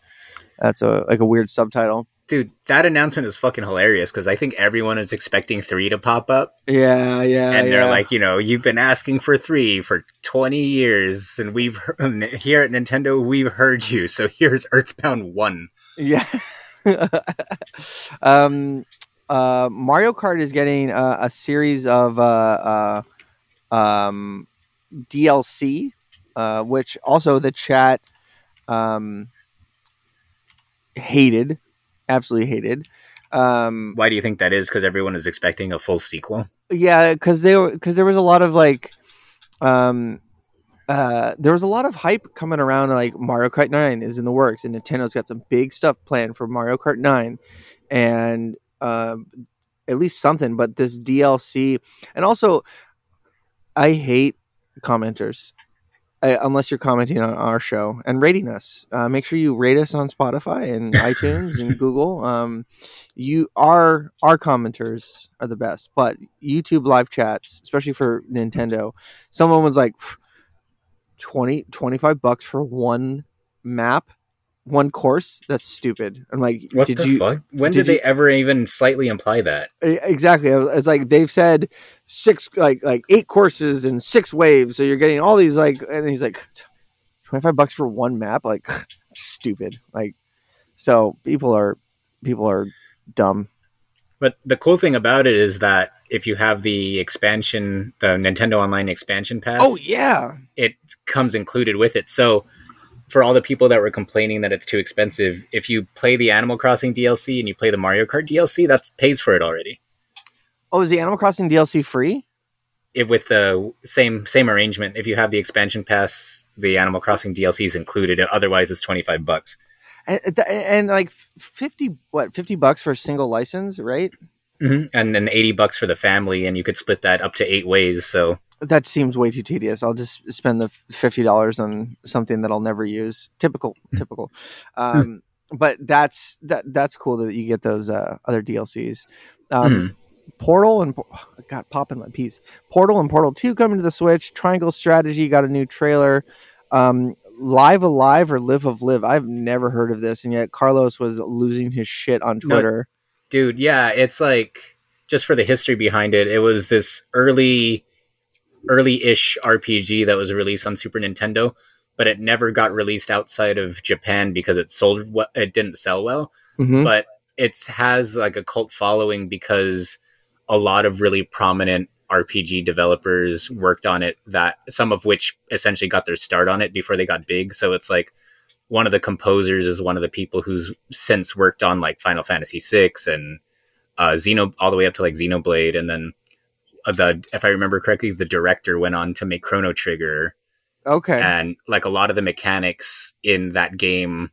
that's a like a weird subtitle. Dude, that announcement is fucking hilarious because I think everyone is expecting three to pop up, Yeah, yeah, and they're yeah. like, you know, you've been asking for three for twenty years, and we've here at Nintendo we've heard you. So here's Earthbound One. Yeah. um, uh, Mario Kart is getting uh, a series of uh, uh, um, DLC, uh, which also the chat um, hated, absolutely hated. Um, Why do you think that is? Because everyone is expecting a full sequel. yeah, because they were because there was a lot of like, um, uh, there was a lot of hype coming around. Like Mario Kart Nine is in the works, and Nintendo's got some big stuff planned for Mario Kart Nine, and um, at least something. But this DLC, and also, I hate commenters. Uh, unless you're commenting on our show and rating us. Uh, make sure you rate us on Spotify and iTunes and Google. Um, you our our commenters are the best, but YouTube live chats, especially for Nintendo, someone was like 20 25 bucks for one map, one course. That's stupid. I'm like, What did the you fuck? When did did, they you- ever even slightly imply that? Exactly it's like they've said six like like eight courses and six waves. So you're getting all these like and he's like 25 bucks for one map? Like stupid. Like so people are people are dumb. But the cool thing about it is that if you have the expansion, the Nintendo Online expansion pass, oh yeah. it comes included with it. So for all the people that were complaining that it's too expensive, if you play the Animal Crossing DLC and you play the Mario Kart DLC, that pays for it already. Oh is the animal crossing dlc free It, with the same same arrangement, if you have the expansion pass, the Animal Crossing DLC is included. Otherwise, it's twenty five bucks. and, and- like 50 what 50 bucks for a single license right hmm And then eighty bucks for the family, and you could split that up to eight ways. So that seems way too tedious. I'll just spend the fifty dollars on something that I'll never use. Typical, typical. Um, but that's that that's cool that you get those uh, other DLCs. Um, Portal and got popping my piece. Portal and Portal Two coming to the Switch. Triangle Strategy got a new trailer. Um, Live A Live or Live of Live. I've never heard of this, and yet Carlos was losing his shit on No, Twitter. dude yeah it's like just for the history behind it it was this early early-ish rpg that was released on super nintendo but it never got released outside of japan because it sold what it didn't sell well Mhm. but it has like a cult following because a lot of really prominent rpg developers worked on it that some of which essentially got their start on it before they got big. So it's like one of the composers is one of the people who's since worked on like Final Fantasy VI and uh, Xeno, all the way up to like Xenoblade, and then uh, the if I remember correctly, the director went on to make Chrono Trigger, Okay. and like a lot of the mechanics in that game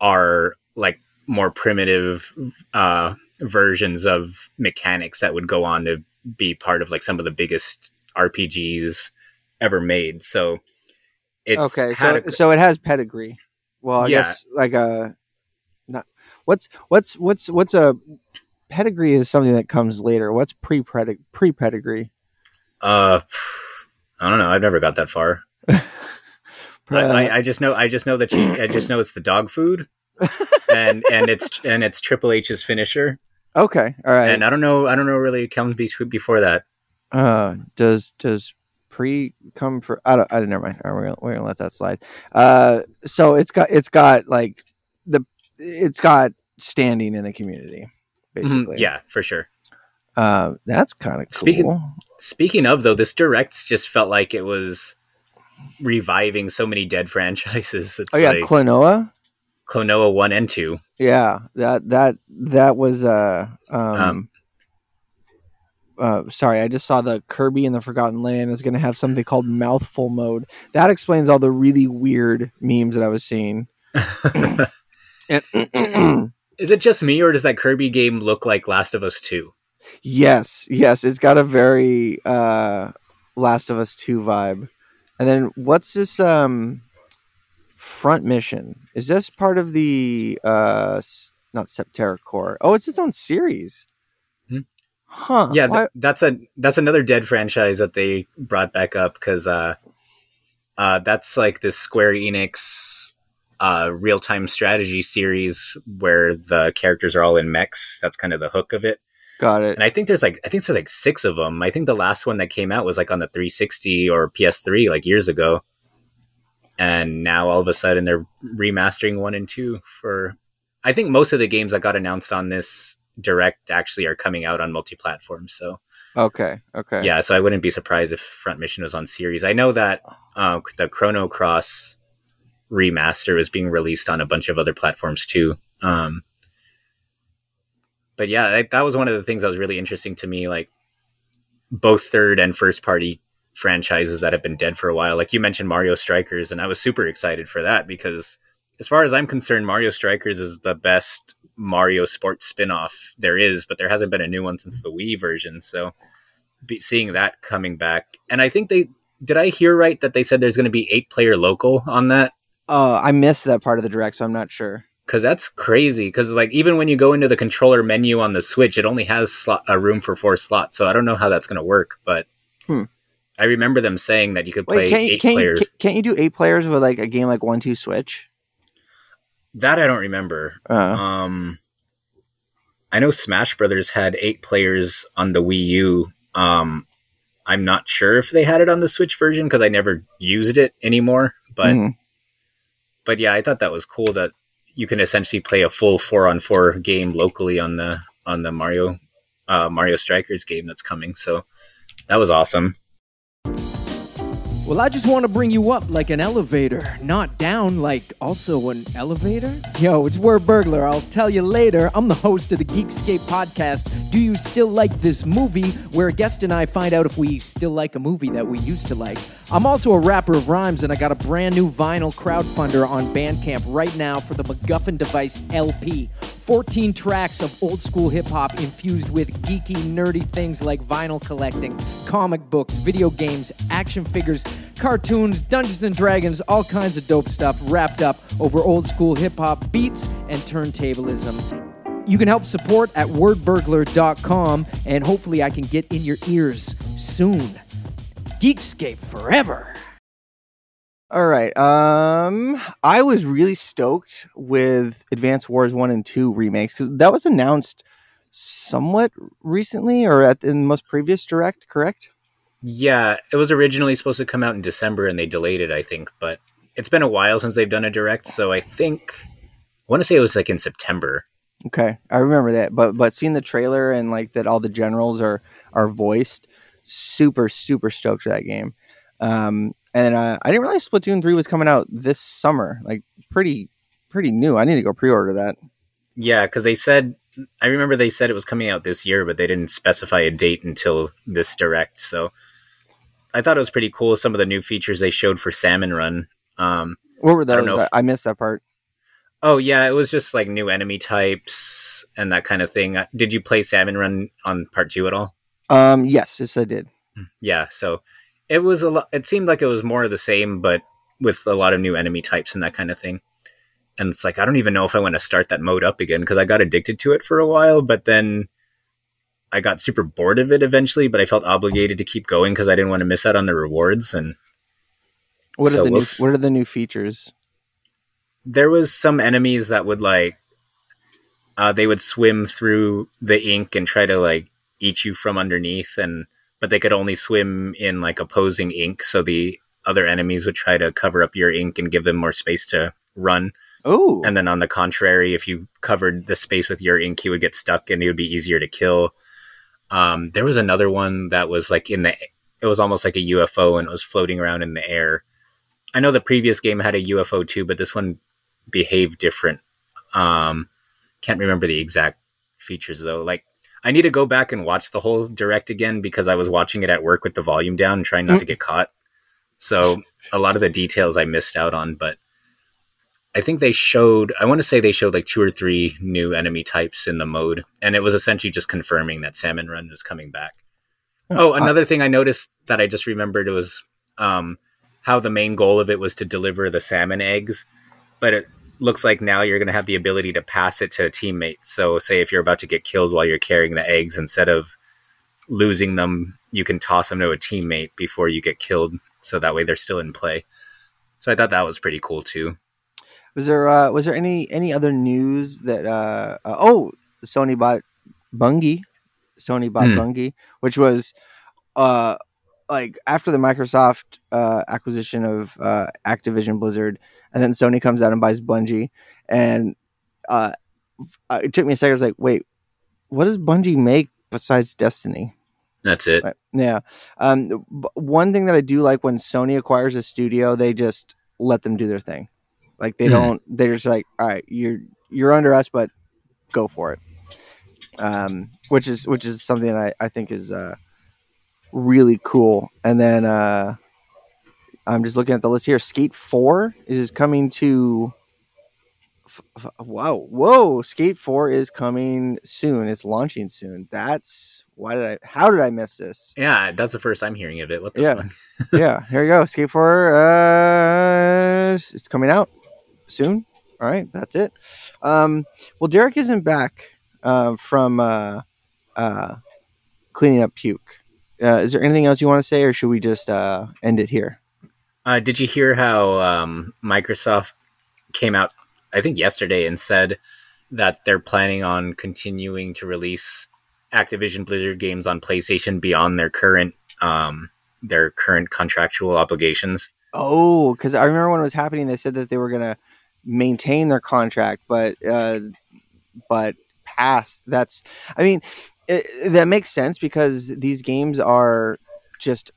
are like more primitive uh, versions of mechanics that would go on to be part of like some of the biggest RPGs ever made. So it's okay. So a- so it has pedigree. Well, I Yeah. guess like a not what's what's what's what's a pedigree is something that comes later. What's pre pre pedigree? uh, I don't know. I've never got that far. I, I, I just know. I just know that you. I just know it's the dog food, and and it's and it's Triple H's finisher. Okay. All right. And I don't know. I don't know really comes be- before that. Uh, does does pre come for? I don't. I don't. Never mind. All right, we're gonna, we're gonna let that slide. Uh, so it's got it's got like the it's got standing in the community, Mhm, basically. Yeah, for sure. Uh, that's kind of cool. Speaking- Speaking of though, this direct just felt like it was reviving so many dead franchises. It's oh yeah, like Klonoa. Klonoa one and two. Yeah, that that that was uh um. Um, uh, sorry, I just saw the Kirby and the Forgotten Land is going to have something called mouthful mode. That explains all the really weird memes that I was seeing. And- Is it just me, or does that Kirby game look like Last of Us Two? Yes, yes, it's got a very uh Last of Us 2 vibe. And then what's this um front mission? Is this part of the uh not Septerra Core? Oh, it's its own series. Hmm. Huh. yeah, th- that's a that's another dead franchise that they brought back up because uh, uh, that's like this Square Enix uh, real time strategy series where the characters are all in mechs. That's kind of the hook of it. got it. And I think there's like I think there's like six of them. I think the last one that came out was like on the 360 or PS3 like years ago. And now all of a sudden they're remastering one and two for. I think most of the games that got announced on this direct actually are coming out on multi-platform. So Okay, okay. yeah, so I wouldn't be surprised if Front Mission was on series. I know that uh, the Chrono Cross remaster is being released on a bunch of other platforms too. Um, but yeah, that, that was one of the things that was really interesting to me. Like both third and first party franchises that have been dead for a while. Like you mentioned Mario Strikers, and I was super excited for that because, as far as I'm concerned, Mario Strikers is the best Mario sports spin-off there is, but there hasn't been a new one since the Wii version. So be, seeing that coming back, and I think they did I hear right that they said there's going to be eight player local on that Uh, I missed that part of the direct, so I'm not sure. because that's crazy. Because like even when you go into the controller menu on the Switch, it only has slot, a room for four slots. So I don't know how that's going to work, but. I remember them saying that you could play Wait, can't eight can't, players. can't- can't you do eight players with like a game like one two switch? That I don't remember. Uh, Um, I know Smash Brothers had eight players on the Wii U. Um, I'm not sure if they had it on the Switch version because I never used it anymore. But mhm. but yeah, I thought that was cool that you can essentially play a full four on four game locally on the on the Mario uh, Mario Strikers game that's coming. So that was awesome. Well, I just want to bring you up like an elevator, not down like also an elevator. Yo, it's Wordburglar. I'll tell you later. I'm the host of the Geekscape podcast. Do you still like this movie? Where a guest and I find out if we still like a movie that we used to like. I'm also a rapper of rhymes, and I got a brand new vinyl crowdfunder on Bandcamp right now for the MacGuffin Device LP. 14 tracks of old school hip hop infused with geeky, nerdy things like vinyl collecting, comic books, video games, action figures, cartoons, Dungeons and Dragons, all kinds of dope stuff wrapped up over old school hip hop beats and turntablism. You can help support at wordburglar.com, and hopefully, I can get in your ears soon. Geekscape forever. All right. Um, I was really stoked with Advance Wars One and Two remakes 'cause that was announced somewhat recently, or at in the most previous direct. Correct? Yeah, it was originally supposed to come out in December and they delayed it, I think. But it's been a while since they've done a direct, so I think I want to say it was like in September. Okay, I remember that. But but seeing the trailer and like that all the generals are are voiced, super super stoked for that game. Um, and uh, I didn't realize Splatoon three was coming out this summer. Like pretty pretty new. I need to go pre-order that. Yeah, because they said I remember they said it was coming out this year, but they didn't specify a date until this direct. So I thought it was pretty cool. Some of the new features they showed for Salmon Run. Um, What were I those? I, if- I missed that part. oh yeah, it was just like new enemy types and that kind of thing. Uh, Did you play Salmon Run on part two at all? Um, yes, yes, I did. Yeah, so it was a lot. It seemed like it was more of the same, but with a lot of new enemy types and that kind of thing. And it's like I don't even know if I want to start that mode up again because I got addicted to it for a while, but then I got super bored of it eventually. But I felt obligated to keep going because I didn't want to miss out on the rewards. And What are So the we'll new What are the new features? there was some enemies that would like uh, they would swim through the ink and try to like eat you from underneath and but they could only swim in like opposing ink so the other enemies would try to cover up your ink and give them more space to run. Oh, and then on the contrary if you covered the space with your ink you would get stuck and it would be easier to kill. Um, there was another one that was like in the it was almost like a ufo and it was floating around in the air. I know the previous game had a ufo too but this one behaved different. Um, can't remember the exact features though. Like i need to go back and watch the whole direct again because i was watching it at work with the volume down and trying not to get caught so a lot of the details i missed out on but I think they showed, I want to say they showed like two or three new enemy types in the mode. And it was essentially just confirming that Salmon Run was coming back. Oh, another thing I noticed that I just remembered was um, how the main goal of it was to deliver the salmon eggs. But it looks like now you're going to have the ability to pass it to a teammate. So, say if you're about to get killed while you're carrying the eggs, instead of losing them, you can toss them to a teammate before you get killed. So that way they're still in play. So I thought that was pretty cool too. was there uh, was there any any other news that uh, uh oh Sony bought Bungie, Sony bought Hmm. Bungie, which was uh like after the Microsoft uh, acquisition of uh, Activision Blizzard, and then Sony comes out and buys Bungie, and uh, uh, it took me a second. I was like, wait, what does Bungie make besides Destiny? That's it. Right. Yeah. Um, one thing that I do like when Sony acquires a studio, they just let them do their thing. Like they Hmm. don't. They're just like, all right, you're you're under us, but go for it. Um, which is which is something that I I think is uh really cool. And then uh, I'm just looking at the list here. Skate Four is coming to. f- Wow! Whoa! Skate Four is coming soon. It's launching soon. That's why did I? How did I miss this? Yeah, that's the first I'm hearing of it. What the Yeah. fuck? yeah, here you go. Skate 4 uh it's coming out soon. All right, that's it. Um well Derek isn't back uh, from uh uh cleaning up puke. Uh, is there anything else you want to say or should we just uh end it here? Uh, did you hear how um, Microsoft came out, I think yesterday, and said that they're planning on continuing to release Activision Blizzard games on PlayStation beyond their current um, their current contractual obligations? Oh, cuz I remember when it was happening they said that they were going to maintain their contract but uh but past that's I mean it, that makes sense because these games are just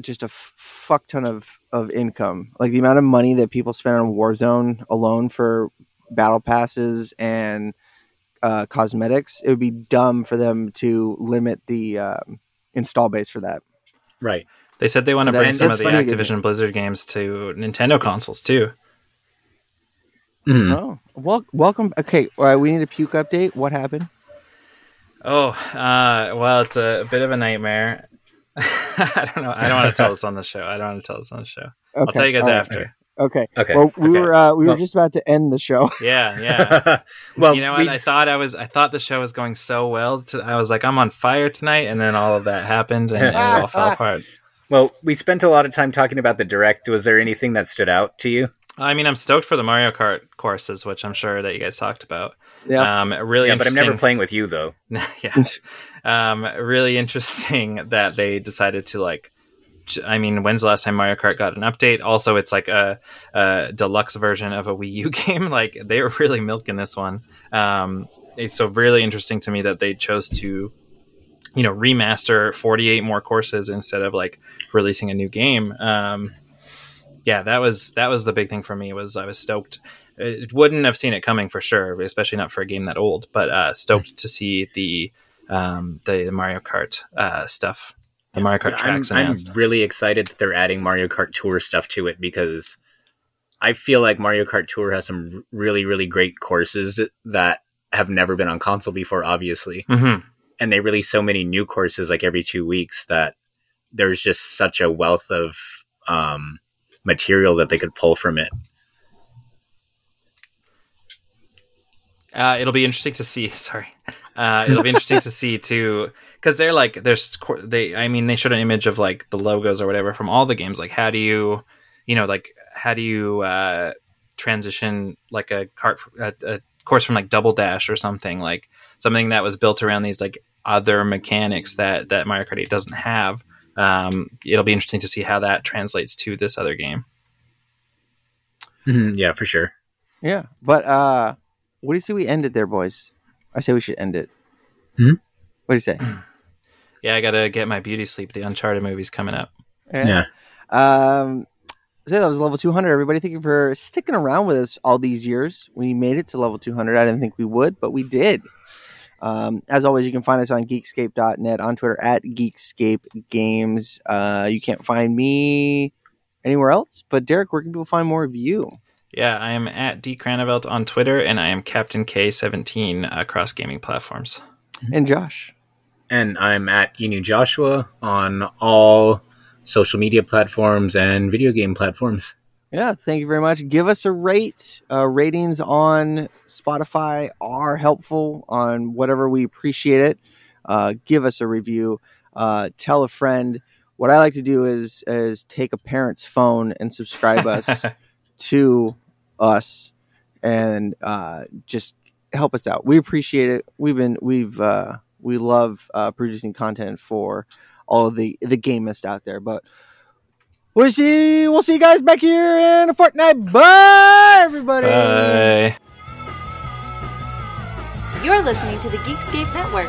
just a f- fuck ton of of income. Like the amount of money that people spend on Warzone alone for battle passes and uh, cosmetics, it would be dumb for them to limit the um, install base for that. Right. They said they want to That- bring some of the Activision Blizzard games to Nintendo consoles too. Mhm. Oh, well, welcome. Okay, all right, we need a puke update. What happened? Oh, uh, well, it's a, bit of a nightmare. I don't know. I don't want to tell this on the show. I don't want to tell this on the show. I'll tell you guys all right, after. Okay. Okay. Well, we okay. were uh, we Well- were just about to end the show. Yeah, yeah. well, you know we what? I thought I was. I thought the show was going so well. To, I was like, I'm on fire tonight, and then all of that happened, and, and it all fell apart. well, we spent a lot of time talking about the direct. Was there anything that stood out to you? I mean, I'm stoked for the Mario Kart courses, which I'm sure that you guys talked about. Yeah. Um, really yeah, but I'm never playing with you though. yeah. Um, really interesting that they decided to like. I mean, when's the last time Mario Kart got an update? Also, it's like a, a deluxe version of a Wii U game. Like they were really milking this one. Um, it's so really interesting to me that they chose to you know remaster 48 more courses instead of like releasing a new game um, yeah that was that was the big thing for me was i was stoked it wouldn't have seen it coming for sure especially not for a game that old but uh, stoked to see the um, the mario kart uh, stuff the mario kart I'm, tracks I'm really excited that they're adding Mario Kart Tour stuff to it because I feel like Mario Kart Tour has some really, really great courses that have never been on console before, obviously. Mhm. And they release so many new courses like every two weeks that there's just such a wealth of um, material that they could pull from it. Uh, it'll be interesting to see. Sorry, uh, it'll be interesting to see too, because they're like there's they. I mean, they showed an image of like the logos or whatever from all the games. Like, how do you, you know, like how do you uh, transition like a cart a, a course from like Double Dash or something like something that was built around these like other mechanics that that Mario Kart 8 doesn't have. Um, it'll be interesting to see how that translates to this other game. Yeah, for sure. Yeah, but uh, what do you say we ended there, boys? I say we should end it. Hmm? What do you say? Yeah, I gotta get my beauty sleep. The Uncharted movie's coming up. Yeah. Um, so that was level 200. Everybody, thank you for sticking around with us all these years. We made it to level 200. I didn't think we would, but we did. Um, as always, you can find us on geekscape.net, on Twitter at Geekscape Games. Uh, you can't find me anywhere else. But Derek, where can people find more of you? Yeah, I am at D Cranevelt on Twitter, and I am Captain K17 across gaming platforms. And Josh. And I'm at Inu Joshua on all social media platforms and video game platforms. Yeah, thank you very much. Give us a rate. Uh, ratings on Spotify are helpful on whatever we appreciate it. Uh, give us a review. Uh, tell a friend. What I like to do is is take a parent's phone and subscribe us to us, and uh, just help us out. We appreciate it. We've been we've uh, we love uh, producing content for all of the the gamist out there, but. We'll see. We'll see you guys back here in a fortnight. Bye, everybody. Bye. You're listening to the Geekscape Network.